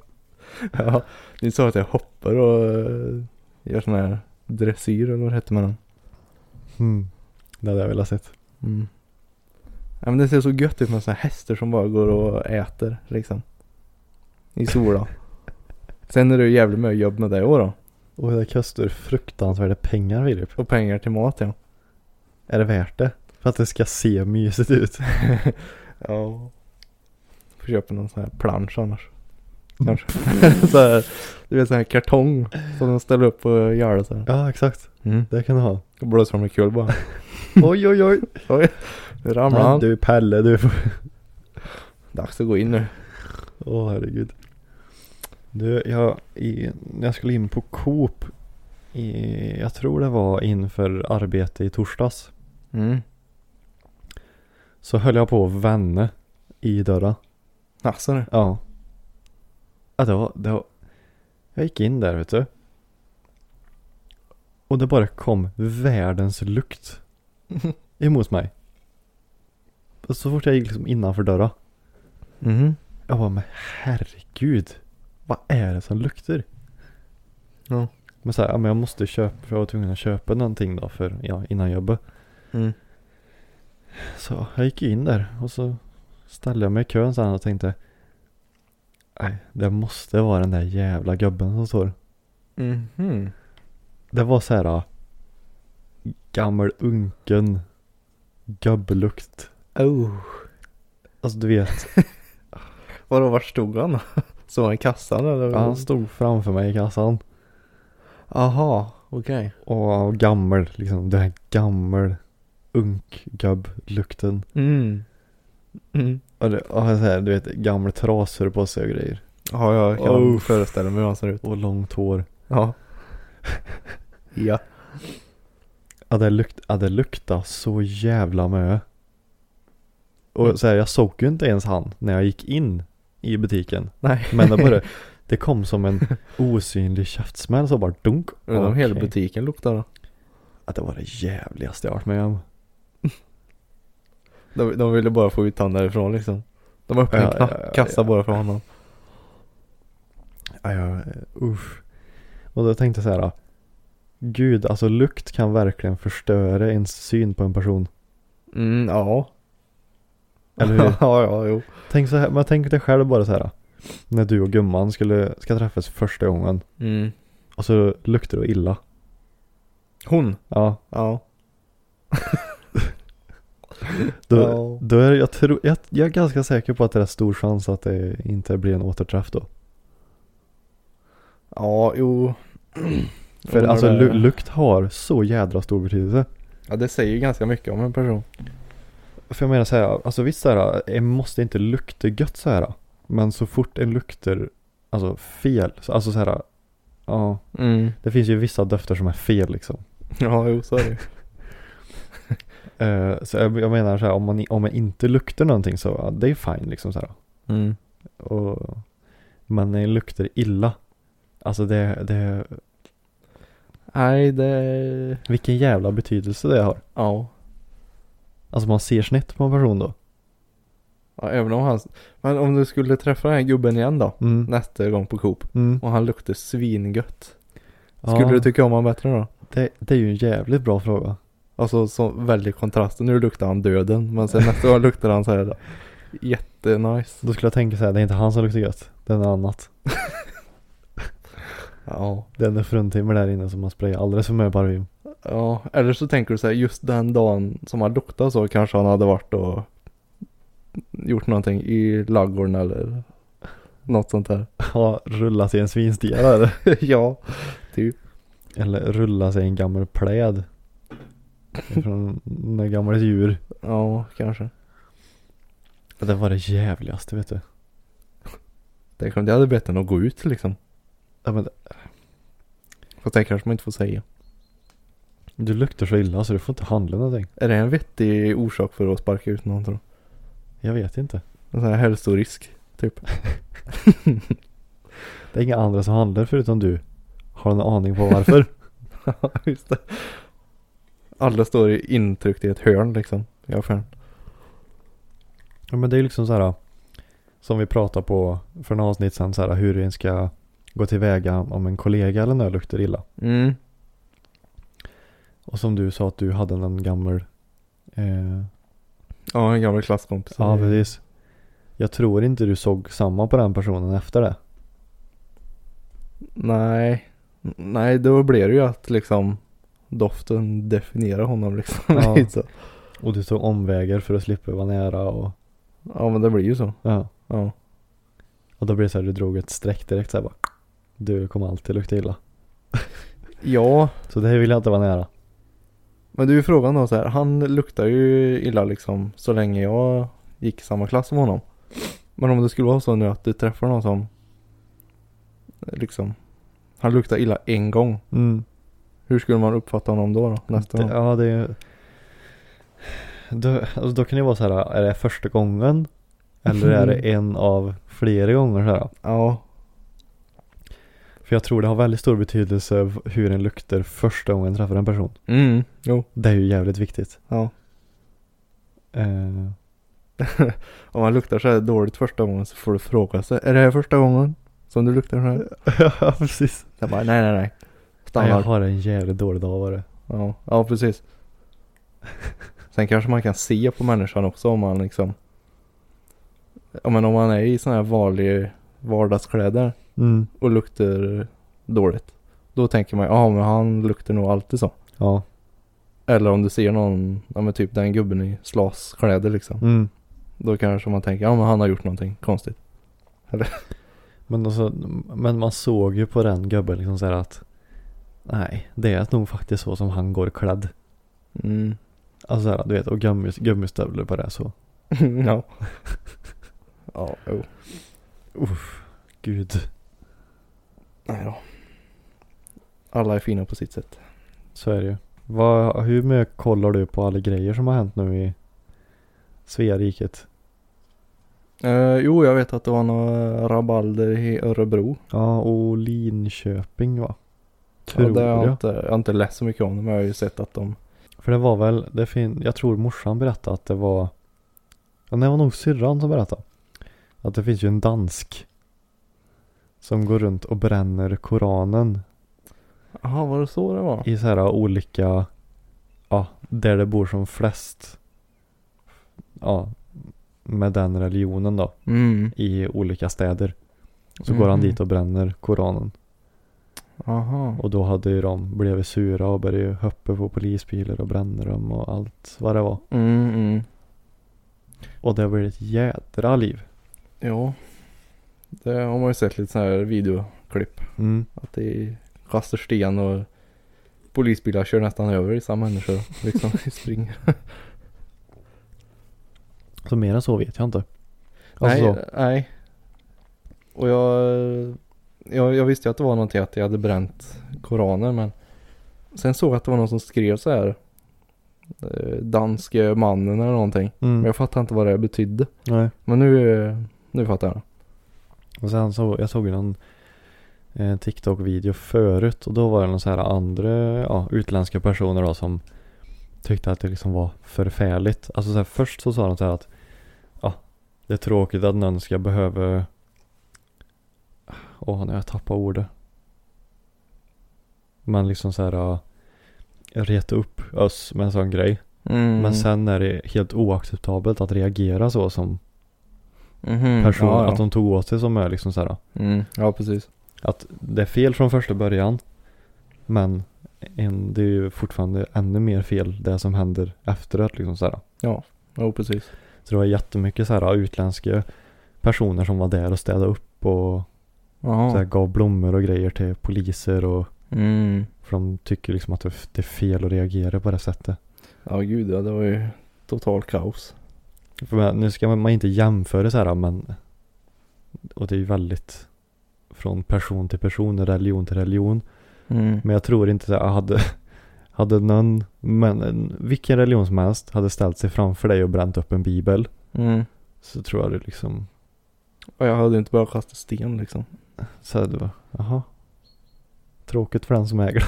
Ja, ni sa att jag hoppar och uh, gör sån här dressyr eller vad det heter den. Mm. Det hade jag velat sett. Mm. Ja men det ser så gött ut med här hästar som bara går och äter liksom. I sola. Sen är det ju jävligt mycket jobb med det också då. Och det kostar fruktansvärda pengar Filip. Och pengar till mat ja. Är det värt det? För att det ska se mysigt ut. Ja. Får köpa någon sån här plansch annars. Kanske. så här, du vet sån här kartong som de ställer upp på gärdet. Ja, exakt. Mm. Det kan du ha. Och blåser de kul bara. oj, oj, oj. Oj, nu ramlar Men han. du Pelle, du. Dags att gå in nu. Åh herregud. Du, jag, i, när jag skulle in på Coop. I, jag tror det var inför arbete i torsdags. Mm. Så höll jag på att vända i dörren. Asså nu. Ja. Ja, det var, det var, jag gick in där vet du. Och det bara kom världens lukt emot mig. Och så fort jag gick liksom innanför dörren. Mhm. Jag bara, men herregud. Vad är det som luktar? Ja. Men så här, ja men jag måste köpa, för jag var tvungen att köpa någonting då för, ja, innan jobbet. Mm. Så jag gick in där och så ställde jag mig i kön sen och tänkte Nej, det måste vara den där jävla gubben som står. Mhm. Det var så här gammal unken gubblukt. Oh. Alltså du vet, Vadå, vart stod han? Stod han i kassan eller? han stod framför mig i kassan. Aha, okej. Och gammal, liksom den här gammal unk-gubb-lukten. Mm. Mm. Och, det, och så här, du vet, gamla trasor på sig och grejer. Ja, jag kan Oh. föreställa mig hur han ser ut. Och långt hår. Ja. ja. Ja det, lukt, ja, det luktar så jävla mö. Och så här, jag såg ju inte ens han när jag gick in i butiken. Nej. Men det bara, det kom som en osynlig käftsmäll så bara dunk. Undrar om hela Okej. butiken luktar då. Ja, det var det jävligaste jag varit med om. De, de ville bara få ut han därifrån liksom. De öppnade Ja, en ja, ja, kassa ja. bara för honom. Ja, jag, usch. Och då tänkte jag så här. Gud, alltså lukt kan verkligen förstöra ens syn på en person. Mm, ja. Eller hur? ja, ja, jo. Tänk så här, men tänk dig själv bara så här. När du och gumman skulle, ska träffas första gången. Mm. Och så luktar du illa. Hon? Ja. Ja. Då, Ja. då är jag, tror, jag, jag är ganska säker på att det är stor chans att det inte blir en återträff då. Ja, jo. För Undrar alltså lu- lukt har så jädra stor betydelse. Ja, det säger ju ganska mycket om en person. För jag menar så här, alltså visst så här, det måste inte lukta gött så här. Men så fort en luktar, alltså fel, så- alltså så här, ja. Mm. Det finns ju vissa dofter som är fel liksom. Ja, jo, så är det ju. Eh, så jag, jag menar så här, om man, om man inte luktar någonting så, ja, det är fine liksom så här. Mm. Och, men när det luktar illa, alltså det, det, Nej, det... vilken jävla betydelse det har. Ja. Alltså man ser snett på en person då. ja. Även om han... Men om du skulle träffa den här gubben igen då? Mm. Nästa gång på Coop. Mm. Och han luktar svingött. Skulle Ja, du tycka om honom bättre då? det, det är ju en jävligt bra fråga. Alltså så väldigt kontrast. Nu luktar han döden. Men sen nästa gång luktar han så här jättenice. Då skulle jag tänka så här, det är inte han som luktar gött. Det är något annat. Ja. Det är en fruntimmer där inne som man sprayar alldeles för mycket parfym. Ja, eller så tänker du så här, just den dagen som han luktade så kanske han hade varit och gjort någonting i ladugården eller något sånt där. Ja, rulla sig i en svinstia eller? ja, typ. Eller rulla sig en gammal pläd. Från några gammalt djur. Ja, kanske. Det var det jävligaste vet du. Tänk om det hade bett en att gå ut liksom. Ja, men Fast det kanske man inte får säga. du luktar så illa så du får inte handla någonting. Är det en vettig orsak för att sparka ut någon tror? Jag vet inte. En sån här hälsorisk, typ. Det är inga andra som handlar förutom du. Har du en aning på varför? Just det. Alla står intryckt i ett hörn liksom. I affären. ja men det är liksom så här. Som vi pratade på för några avsnitt sedan så här hur en ska gå tillväga om en kollega eller något luktar illa. Mm. Och som du sa att du hade en gammal eh, Ja, en gammal klasskompis. Ja precis. Jag tror inte du såg samma på den personen efter det. Nej. Nej, då blir det ju att liksom doften definierar honom liksom. Ja. Och du tog omvägar för att slippa vara nära och ja, men det blir ju så. ja. Ja. Och då blir det så här, du drog ett streck direkt så här bara. Du kommer alltid lukta illa. Ja, Så det här vill jag inte vara nära. men du är frågan då så här. Han luktar ju illa liksom så länge jag gick i samma klass som honom. Men om det skulle vara så nu att du träffar någon som liksom han luktar illa en gång. Mm. Hur skulle man uppfatta honom då, då nästa gång? ja det är då, alltså då kan det vara så här, är det första gången? Eller är det en av flera gånger så här? Ja, För jag tror det har väldigt stor betydelse hur en luktar första gången en träffar en person. mm, jo, Det är ju jävligt viktigt. ja. Eh, Om man luktar så här dåligt första gången så får du fråga sig. Är det här första gången som du luktar så här? ja precis. Jag bara, nej nej nej. Nej, Stannar. jag har en jävligt dålig dag var det. Ja, ja precis. Sen kanske man kan se på människan också om man liksom. Ja men om man är i sådana här vanliga vardagskläder Mm. och luktar dåligt. Då tänker man, ja men han luktar nog alltid så. Ja. Eller om du ser någon, ja men typ den gubben i slaskläder liksom. Mm. Då kanske man tänker, ja men han har gjort någonting konstigt. Men, alltså, men man såg ju på den gubben liksom så här att Nej, det är nog faktiskt så som han går klädd. Mm. Alltså så här, du vet, och gummis, gummistövlar på det så. ja. ja, jo. Gud. Nej då. Alla är fina på sitt sätt. Så är det ju. Vad, hur mycket kollar du på alla grejer som har hänt nu i Svea riket? Eh, jo, jag vet att det var några rabalder i Örebro. Ja, och Linköping va? Ja, Tror det har jag, jag. inte, jag har inte läst så mycket om det, men jag har ju sett att de... För det var väl, det fin- jag tror morsan berättade att det var Ja, det var nog syrran som berättade. Att det finns ju en dansk Som går runt och bränner koranen Jaha, var det så det var? i så här olika Ja, där det bor som flest Ja Med den religionen då Mm. I olika städer Så Mhm. går han dit och bränner koranen Aha. Och då hade ju de blivit sura och började hoppa på polisbilar och bränna dem och allt vad det var Mm, mm. Och det blev ett jädra liv Ja. Det har man ju sett lite så här videoklipp. mm. Att det kastar sten och polisbilar kör nästan över vissa människor. Liksom springer. Så mer än så vet jag inte Alltså nej, så, nej. Och jag, jag, jag visste ju att det var någonting att jag hade bränt Koranen men sen såg jag att det var någon som skrev så här eh, danske mannen eller någonting. Men mm. jag fattar inte vad det betydde. Nej Men nu, nu fattar jag. Och sen så, jag såg någon eh, TikTok-video förut och då var det någon så här andra, ja, utländska personer då som tyckte att det liksom var förfärligt. Alltså så här, först så sa de så här att ja, det är tråkigt att någon ska behöva Åh, nu har jag tappat ordet. Man liksom så här ja, reta upp oss med en sån grej. Mm. Men sen är det helt oacceptabelt att reagera så som Mhm, person. ja, ja. Att de tog åt sig som är liksom så här Mm, ja precis. Att det är fel från första början. Men en, det är ju fortfarande ännu mer fel det som händer efteråt liksom så här. Ja, jo precis. Så det var jättemycket så här utländska personer som var där och städade upp och så här, gav blommor och grejer till poliser och Mm. för de tycker liksom att det det är fel att reagera på det sättet. Ja gud ja, det var ju total kaos. För man- nu ska man, man inte jämföra så här men och det är ju väldigt från person till person, religion till religion. Mm. Men jag tror inte så här, hade, hade någon, men vilken religion som helst hade ställt sig framför dig och bränt upp en bibel. Mm. Så tror jag det liksom, Och jag hade inte börjat kasta sten liksom. så här, det var, jaha. Tråkigt för den som äger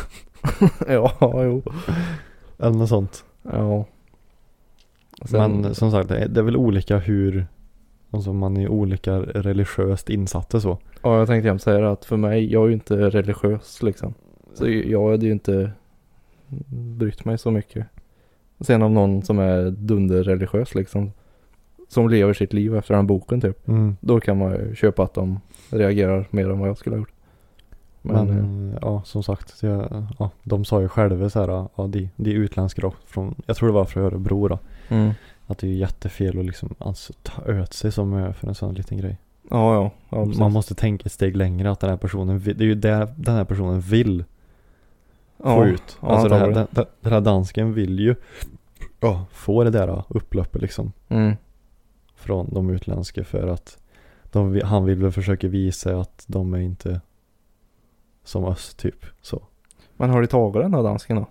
den. ja, jo. Eller något sånt. Ja. Sen- Men som sagt, det är, det är väl olika hur, alltså man är olika religiöst insatta så. Ja, jag tänkte jämt säga det att för mig, jag är ju inte religiös liksom. Så jag hade ju inte brytt mig så mycket. Sen om någon som är dunderreligiös liksom. Som lever sitt liv efter den boken typ. Mm. Då kan man ju köpa att de reagerar mer än vad jag skulle ha gjort. Men, Men, eh, ja, som sagt, jag, ja, de sa ju själva så här, ja, de, de är utländska då, från, jag tror det var från Örebro då. Mm. Att det är jättefel att liksom alltså, ta öt sig som ö för en sån liten grej. Ja, ja. ja. Man måste tänka ett steg längre att den här personen, vill, det är ju det den här personen vill ja, få ut. Ja, Alltså den här, den, den här dansken vill ju ja, få det där upploppet liksom Mm. från de utländska för att de, han vill väl försöka visa att de är inte som oss typ så. Men har du tagit den här dansken då?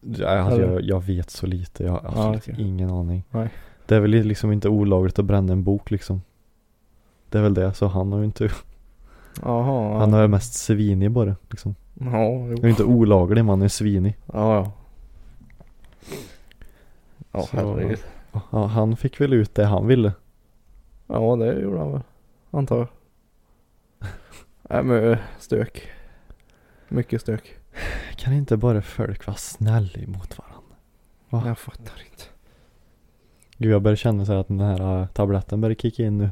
Ja, Alltså, jag, jag vet så lite, jag har Ja, absolut okej. ingen aning. Nej. Det är väl liksom inte olagligt att bränna en bok liksom. Det är väl det, så han har ju inte, Jaha. ja. han är mest svinig bara liksom. Ja, Han är jo. inte olaglig, man är svinig. Ja, ja. Ja, Så- herregud. Ja, han fick väl ut det han ville. Ja, det gjorde han väl. Antar jag. Nej men eh, stök. Mycket stök. Kan inte bara folk vara snälla emot varandra? Va? Jag fattar inte. Gud jag börjar känna så att den här äh, tabletten börjar kicka in nu.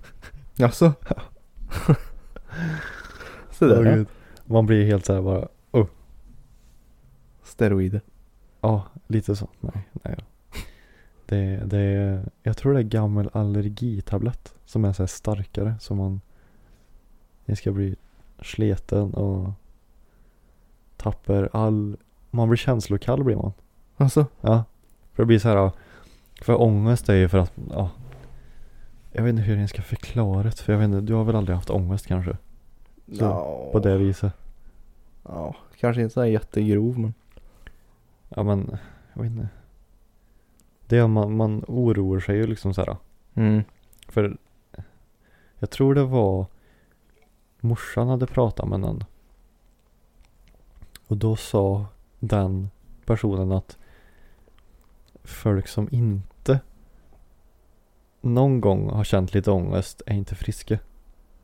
Jaså? Så där Åh, ja. Man blir helt så här bara, Steroider. ja lite så. Nej, nej. Det, det är, jag tror det är gammal allergitablett som är så här starkare. Så man, det ska bli sleten och tappar all, man blir känslokall blir man. Alltså? Ja. För det blir så här. För ångest är ju för att, ja. Jag vet inte hur jag ska förklara det. För jag vet inte, du har väl aldrig haft ångest kanske? Så, ja. På det viset. Ja, kanske inte så här jättegrov men. Ja men, jag vet inte. Det är man, man oroar sig ju liksom så här. Mm. För jag tror det var morsan hade pratat med någon. Och då sa den personen att folk som inte någon gång har känt lite ångest är inte friska.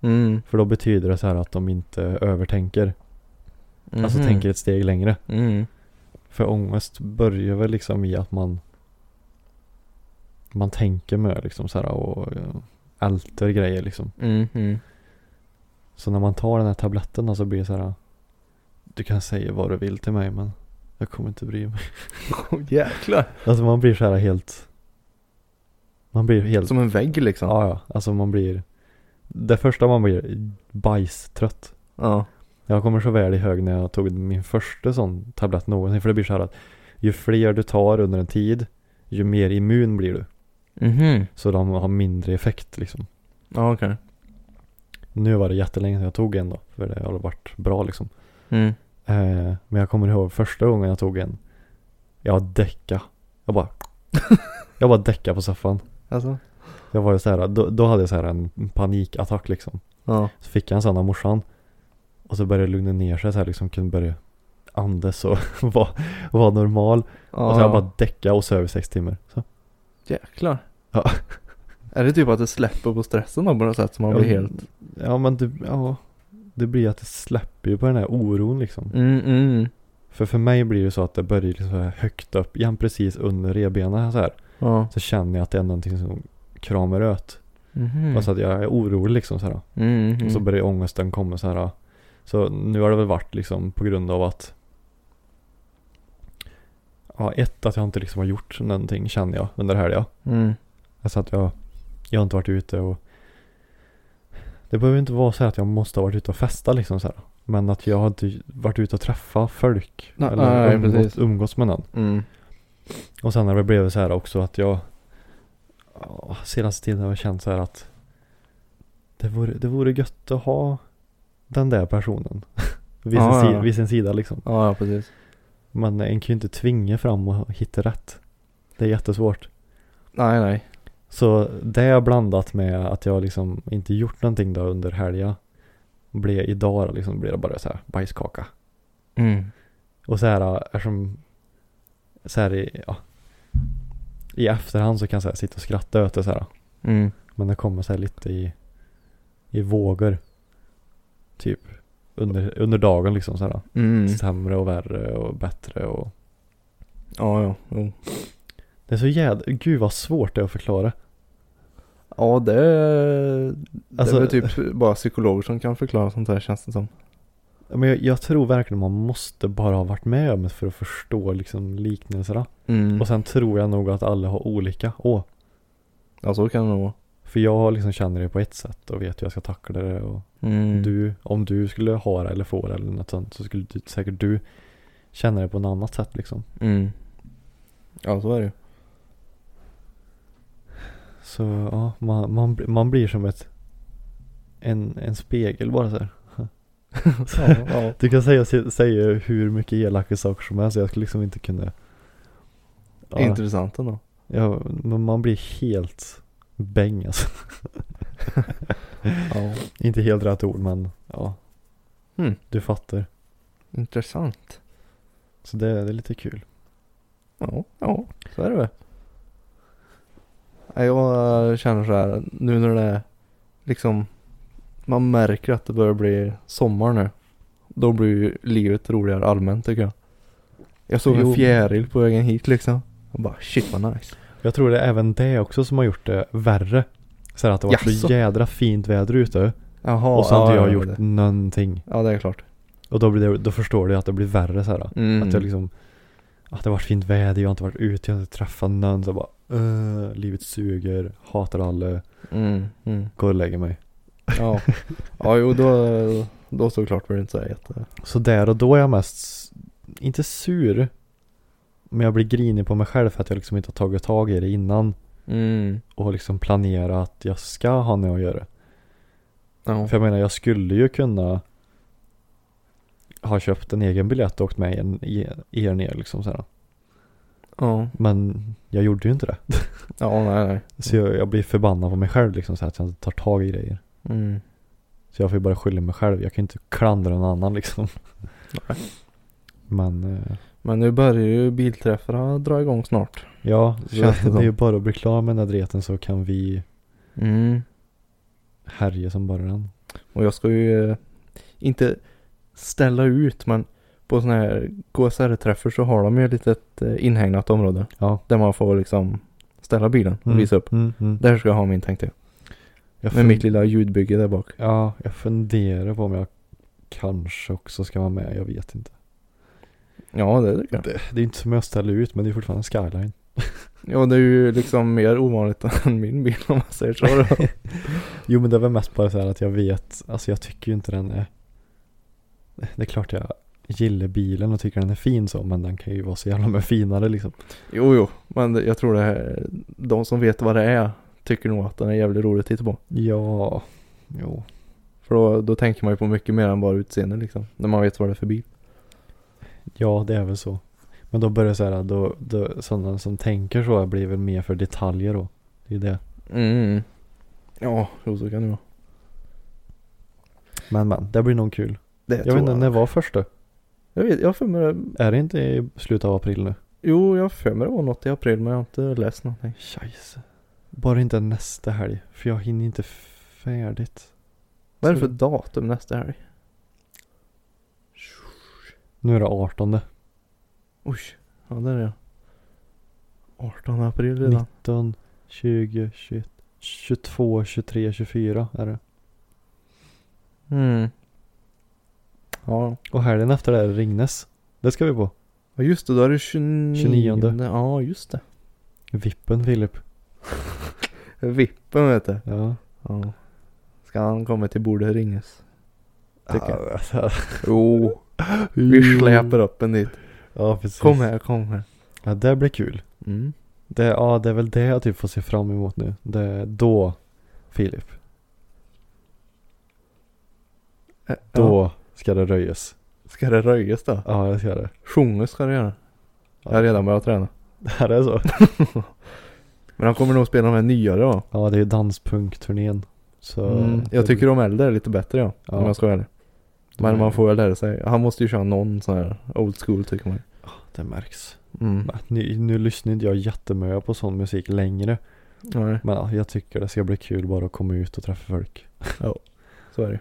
Mm. För då betyder det så här att de inte övertänker. Alltså Mhm. tänker ett steg längre. Mm. För ångest börjar väl liksom i att man man tänker med liksom så här och eh, älter grejer liksom. Mm. Mm. Så när man tar den här tabletten så blir det så här. Du kan säga vad du vill till mig men jag kommer inte bry mig. Oh, jäklar. Alltså man blir så här helt. Man blir helt. Som en vägg liksom. Ja ja. Alltså man blir. Det första man blir bajstrött. Ja. Jag kommer så väl ihåg när jag tog min första sån tablett någonsin. För det blir så här att ju fler du tar under en tid. Ju mer immun blir du. Mhm. Så de har mindre effekt liksom. Ja okej. Nu var det jättelänge sedan jag tog en då. För det har varit bra liksom. Mm. Eh, men jag kommer ihåg första gången jag tog en. Jag däcka. Jag bara. jag bara däcka på soffan. Alltså. Jag var ju så här, då, då hade jag så här en panikattack liksom. Ja. Så fick jag en sån av morsan. Och så började det lugna ner sig så här liksom. Kunde börja andas och vara var normal. ja. Och så jag bara däcka och sov i sex timmar. Så. Jäklar. Ja. Är det typ att det släpper på stressen då på något sätt som man blir Ja, helt. Ja men det, ja. Det blir att det släpper ju på den här oron liksom. Mm mm. För för mig blir det så att det börjar liksom så här högt upp. Igen precis under revbenen så här. Ja. Så känner jag att det är någonting som kramar ut. Mhm. Alltså att jag är orolig liksom så här. Mm, mm. Och så börjar ångesten komma så här. Så nu har det väl varit liksom på grund av att Ja, ett att jag inte liksom har gjort någonting känner jag under helgen. Mm. Alltså att jag, jag har inte varit ute och Det behöver inte vara så här att jag måste ha varit ute och festa liksom så här. Men att jag har inte varit ute och träffa folk. Nej, eller nej, umgås, umgås med någon. Mm. Och sen har det blivit så här också att jag ja, Senaste tiden har jag känt så här att Det vore, det vore gött att ha Den där personen vid, sin Ja, si, ja. vid sin sida liksom Ja, ja, precis. Men en kan ju inte tvinga fram och hitta rätt Det är jättesvårt Nej, nej. Så det blandat med att jag liksom inte gjort någonting då under helgen Blev idag liksom blir det bara så här bajskaka Mm. Och så här eftersom Så här i, ja I efterhand så kan jag så här, sitta och skratta åt det så här Mm. Men det kommer så här lite i I vågor Typ under, under dagen liksom så här Mm. Sämre och värre och bättre och Ja, ja. Jo. Det är så jädra, gud vad svårt det är att förklara Ja, det det Alltså- är väl typ bara psykologer som kan förklara sånt här känns det som. Men jag, jag tror verkligen man måste bara ha varit med om det för att förstå liksom liknelserna Mm. Och sen tror jag nog att alla har olika, åh Ja, så kan det nog vara. För jag liksom känner det på ett sätt och vet hur jag ska tackla det och Mm. du, om du skulle ha det eller få det eller något sånt så skulle du, säkert du känna det på något annat sätt liksom. Mm. Ja, så är det ju. Så ja, man, man, man blir som ett en, en spegel bara så här. Ja, ja. Du kan säga, säga hur mycket elaka saker som helst, jag skulle liksom inte kunna ja, Intressant ändå. ja, men man blir helt bäng alltså. Ja. Inte helt rätt ord men ja, Mm. du fattar. Intressant. Så det, det är lite kul. Ja, ja, så är det väl. Jag känner så här nu när det är liksom man märker att det börjar bli sommar nu. Då blir ju livet roligare allmänt tycker jag. Jag såg en fjäril på vägen hit liksom. Jag bara shit vad nice. Jag tror det är även det också som har gjort det värre. Så här att det var så jädra fint väder ute Jaha. och så har ja, jag ja, gjort Det. någonting. Ja det är klart. Och då, blir det, då förstår du att det blir värre så här. Mm. Att jag liksom Att det har varit fint väder, jag har inte varit ute, jag har inte träffat någon. Så bara uh, Livet suger, hatar alla, Mm, mm. går och lägger mig. Ja. ja jo då, då såklart blir det inte så jätte. Så där och då är jag mest Inte sur Men jag blir grinig på mig själv för att jag liksom inte har tagit tag i det innan. Mm. Och liksom planera att jag ska ha något att göra. Ja. För jag menar jag skulle ju kunna ha köpt en egen biljett och åkt med er ner liksom här. Ja. Men jag gjorde ju inte det. Ja nej nej. Så jag, jag blir förbannad på mig själv liksom så här, att jag inte tar tag i grejer. Mm. Så jag får ju bara skylla mig själv. Jag kan inte klandra någon annan liksom. Nej. Men eh, Men nu börjar ju bilträffarna dra igång snart. ja, Så så känns det det är ju bara att bli klar med den här dreten så kan vi Mm. härja som bara den. Och jag ska ju eh, inte ställa ut men på sådana här KSR-träffar så har de ju ett litet eh, inhägnat område. Ja. Där man får liksom ställa bilen och Mm, visa upp. Mm, mm. Där ska jag ha min tänkte jag. Jag Med mitt lilla ljudbygge där bak. Ja, jag funderar på om jag kanske också ska vara med. Jag vet inte. Ja det tycker jag. Det, det är inte som jag ställer ut men det är fortfarande en skyline. Ja det är ju liksom mer ovanligt än min bil om man säger så. Jo men det är väl mest bara så här att jag vet, alltså jag tycker ju inte den är Det är klart jag gillar bilen och tycker den är fin så men den kan ju vara så jävla med finare liksom. jo jo. Men jag tror det här, de som vet vad det är tycker nog att den är jävligt rolig att titta på. Ja, jo. För då, då tänker man ju på mycket mer än bara utseende liksom. När man vet vad det är för bil. Ja det är väl så. Men då börjar det så här, då, då, sådana som tänker så blir väl mer för detaljer då. Det är det. Mm. Ja, jo så kan det vara. Men men, det blir nog kul. Det Jag vet inte, när var första? Jag vet, jag har för mig det. Är det inte i slutet av april nu? Jo, jag har för mig det var något i april men jag har inte läst någonting. Scheisse. Bara inte nästa helg. För jag hinner inte färdigt. Vad är det för datum nästa helg? Nu är det 18. Oj, ja där är jag. 18 april redan. 19, 20, 21, 22, 23, 24 är det. Mm. Ja, Och helgen efter det är Ringnes. Det ska vi på. Ja just det, då är det 29. 29. Ja just det. Vippen Filip. Vippen vet du. Ja. Ja. Ska han komma till bordet ringes? Tycker jag. jag. Jo. Vi släpar upp en dit. Ja precis. Kom här, kom här. Ja det blir kul. Mm. Det, ja det är väl det jag typ får se fram emot nu. Det är då Filip. Då Ja. Ska det röjas. Ska det röjas då? Ja jag ska det. Sjunga ska det göra. Jag har redan börjat träna. Det här är så. Men han kommer nog spela de här nyare då. Ja det är ju danspunkturnén. Så Mm. Jag tycker de äldre är lite bättre ja. Ja. Om jag ska vara ärlig. Men man får väl lära sig. Han måste ju köra någon sån här old school tycker man. Det märks. Mm. Nu, nu lyssnar inte jag jättemycket på sån musik längre. Nej, Men ja, jag tycker det ska bli kul bara att komma ut och träffa folk. så är det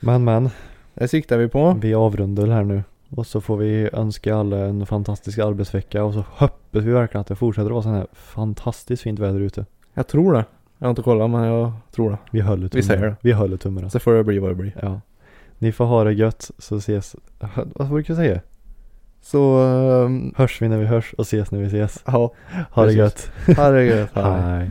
Men men, Det siktar vi på. vi avrundar här nu. Och så får vi önska alla en fantastisk arbetsvecka och så hoppas vi verkligen att det fortsätter vara sån här fantastiskt fint väder ute. Jag tror det. Jag har inte kollat men jag tror det. Vi håller tummarna. säger det. Vi håller tummarna. Så får det bli vad det blir. Ja. Ni får ha det gött så ses. Vad brukar jag säga? Så, um, Hörs vi när vi hörs och ses när vi ses. ja. Ha det gött. Herregud. Hej.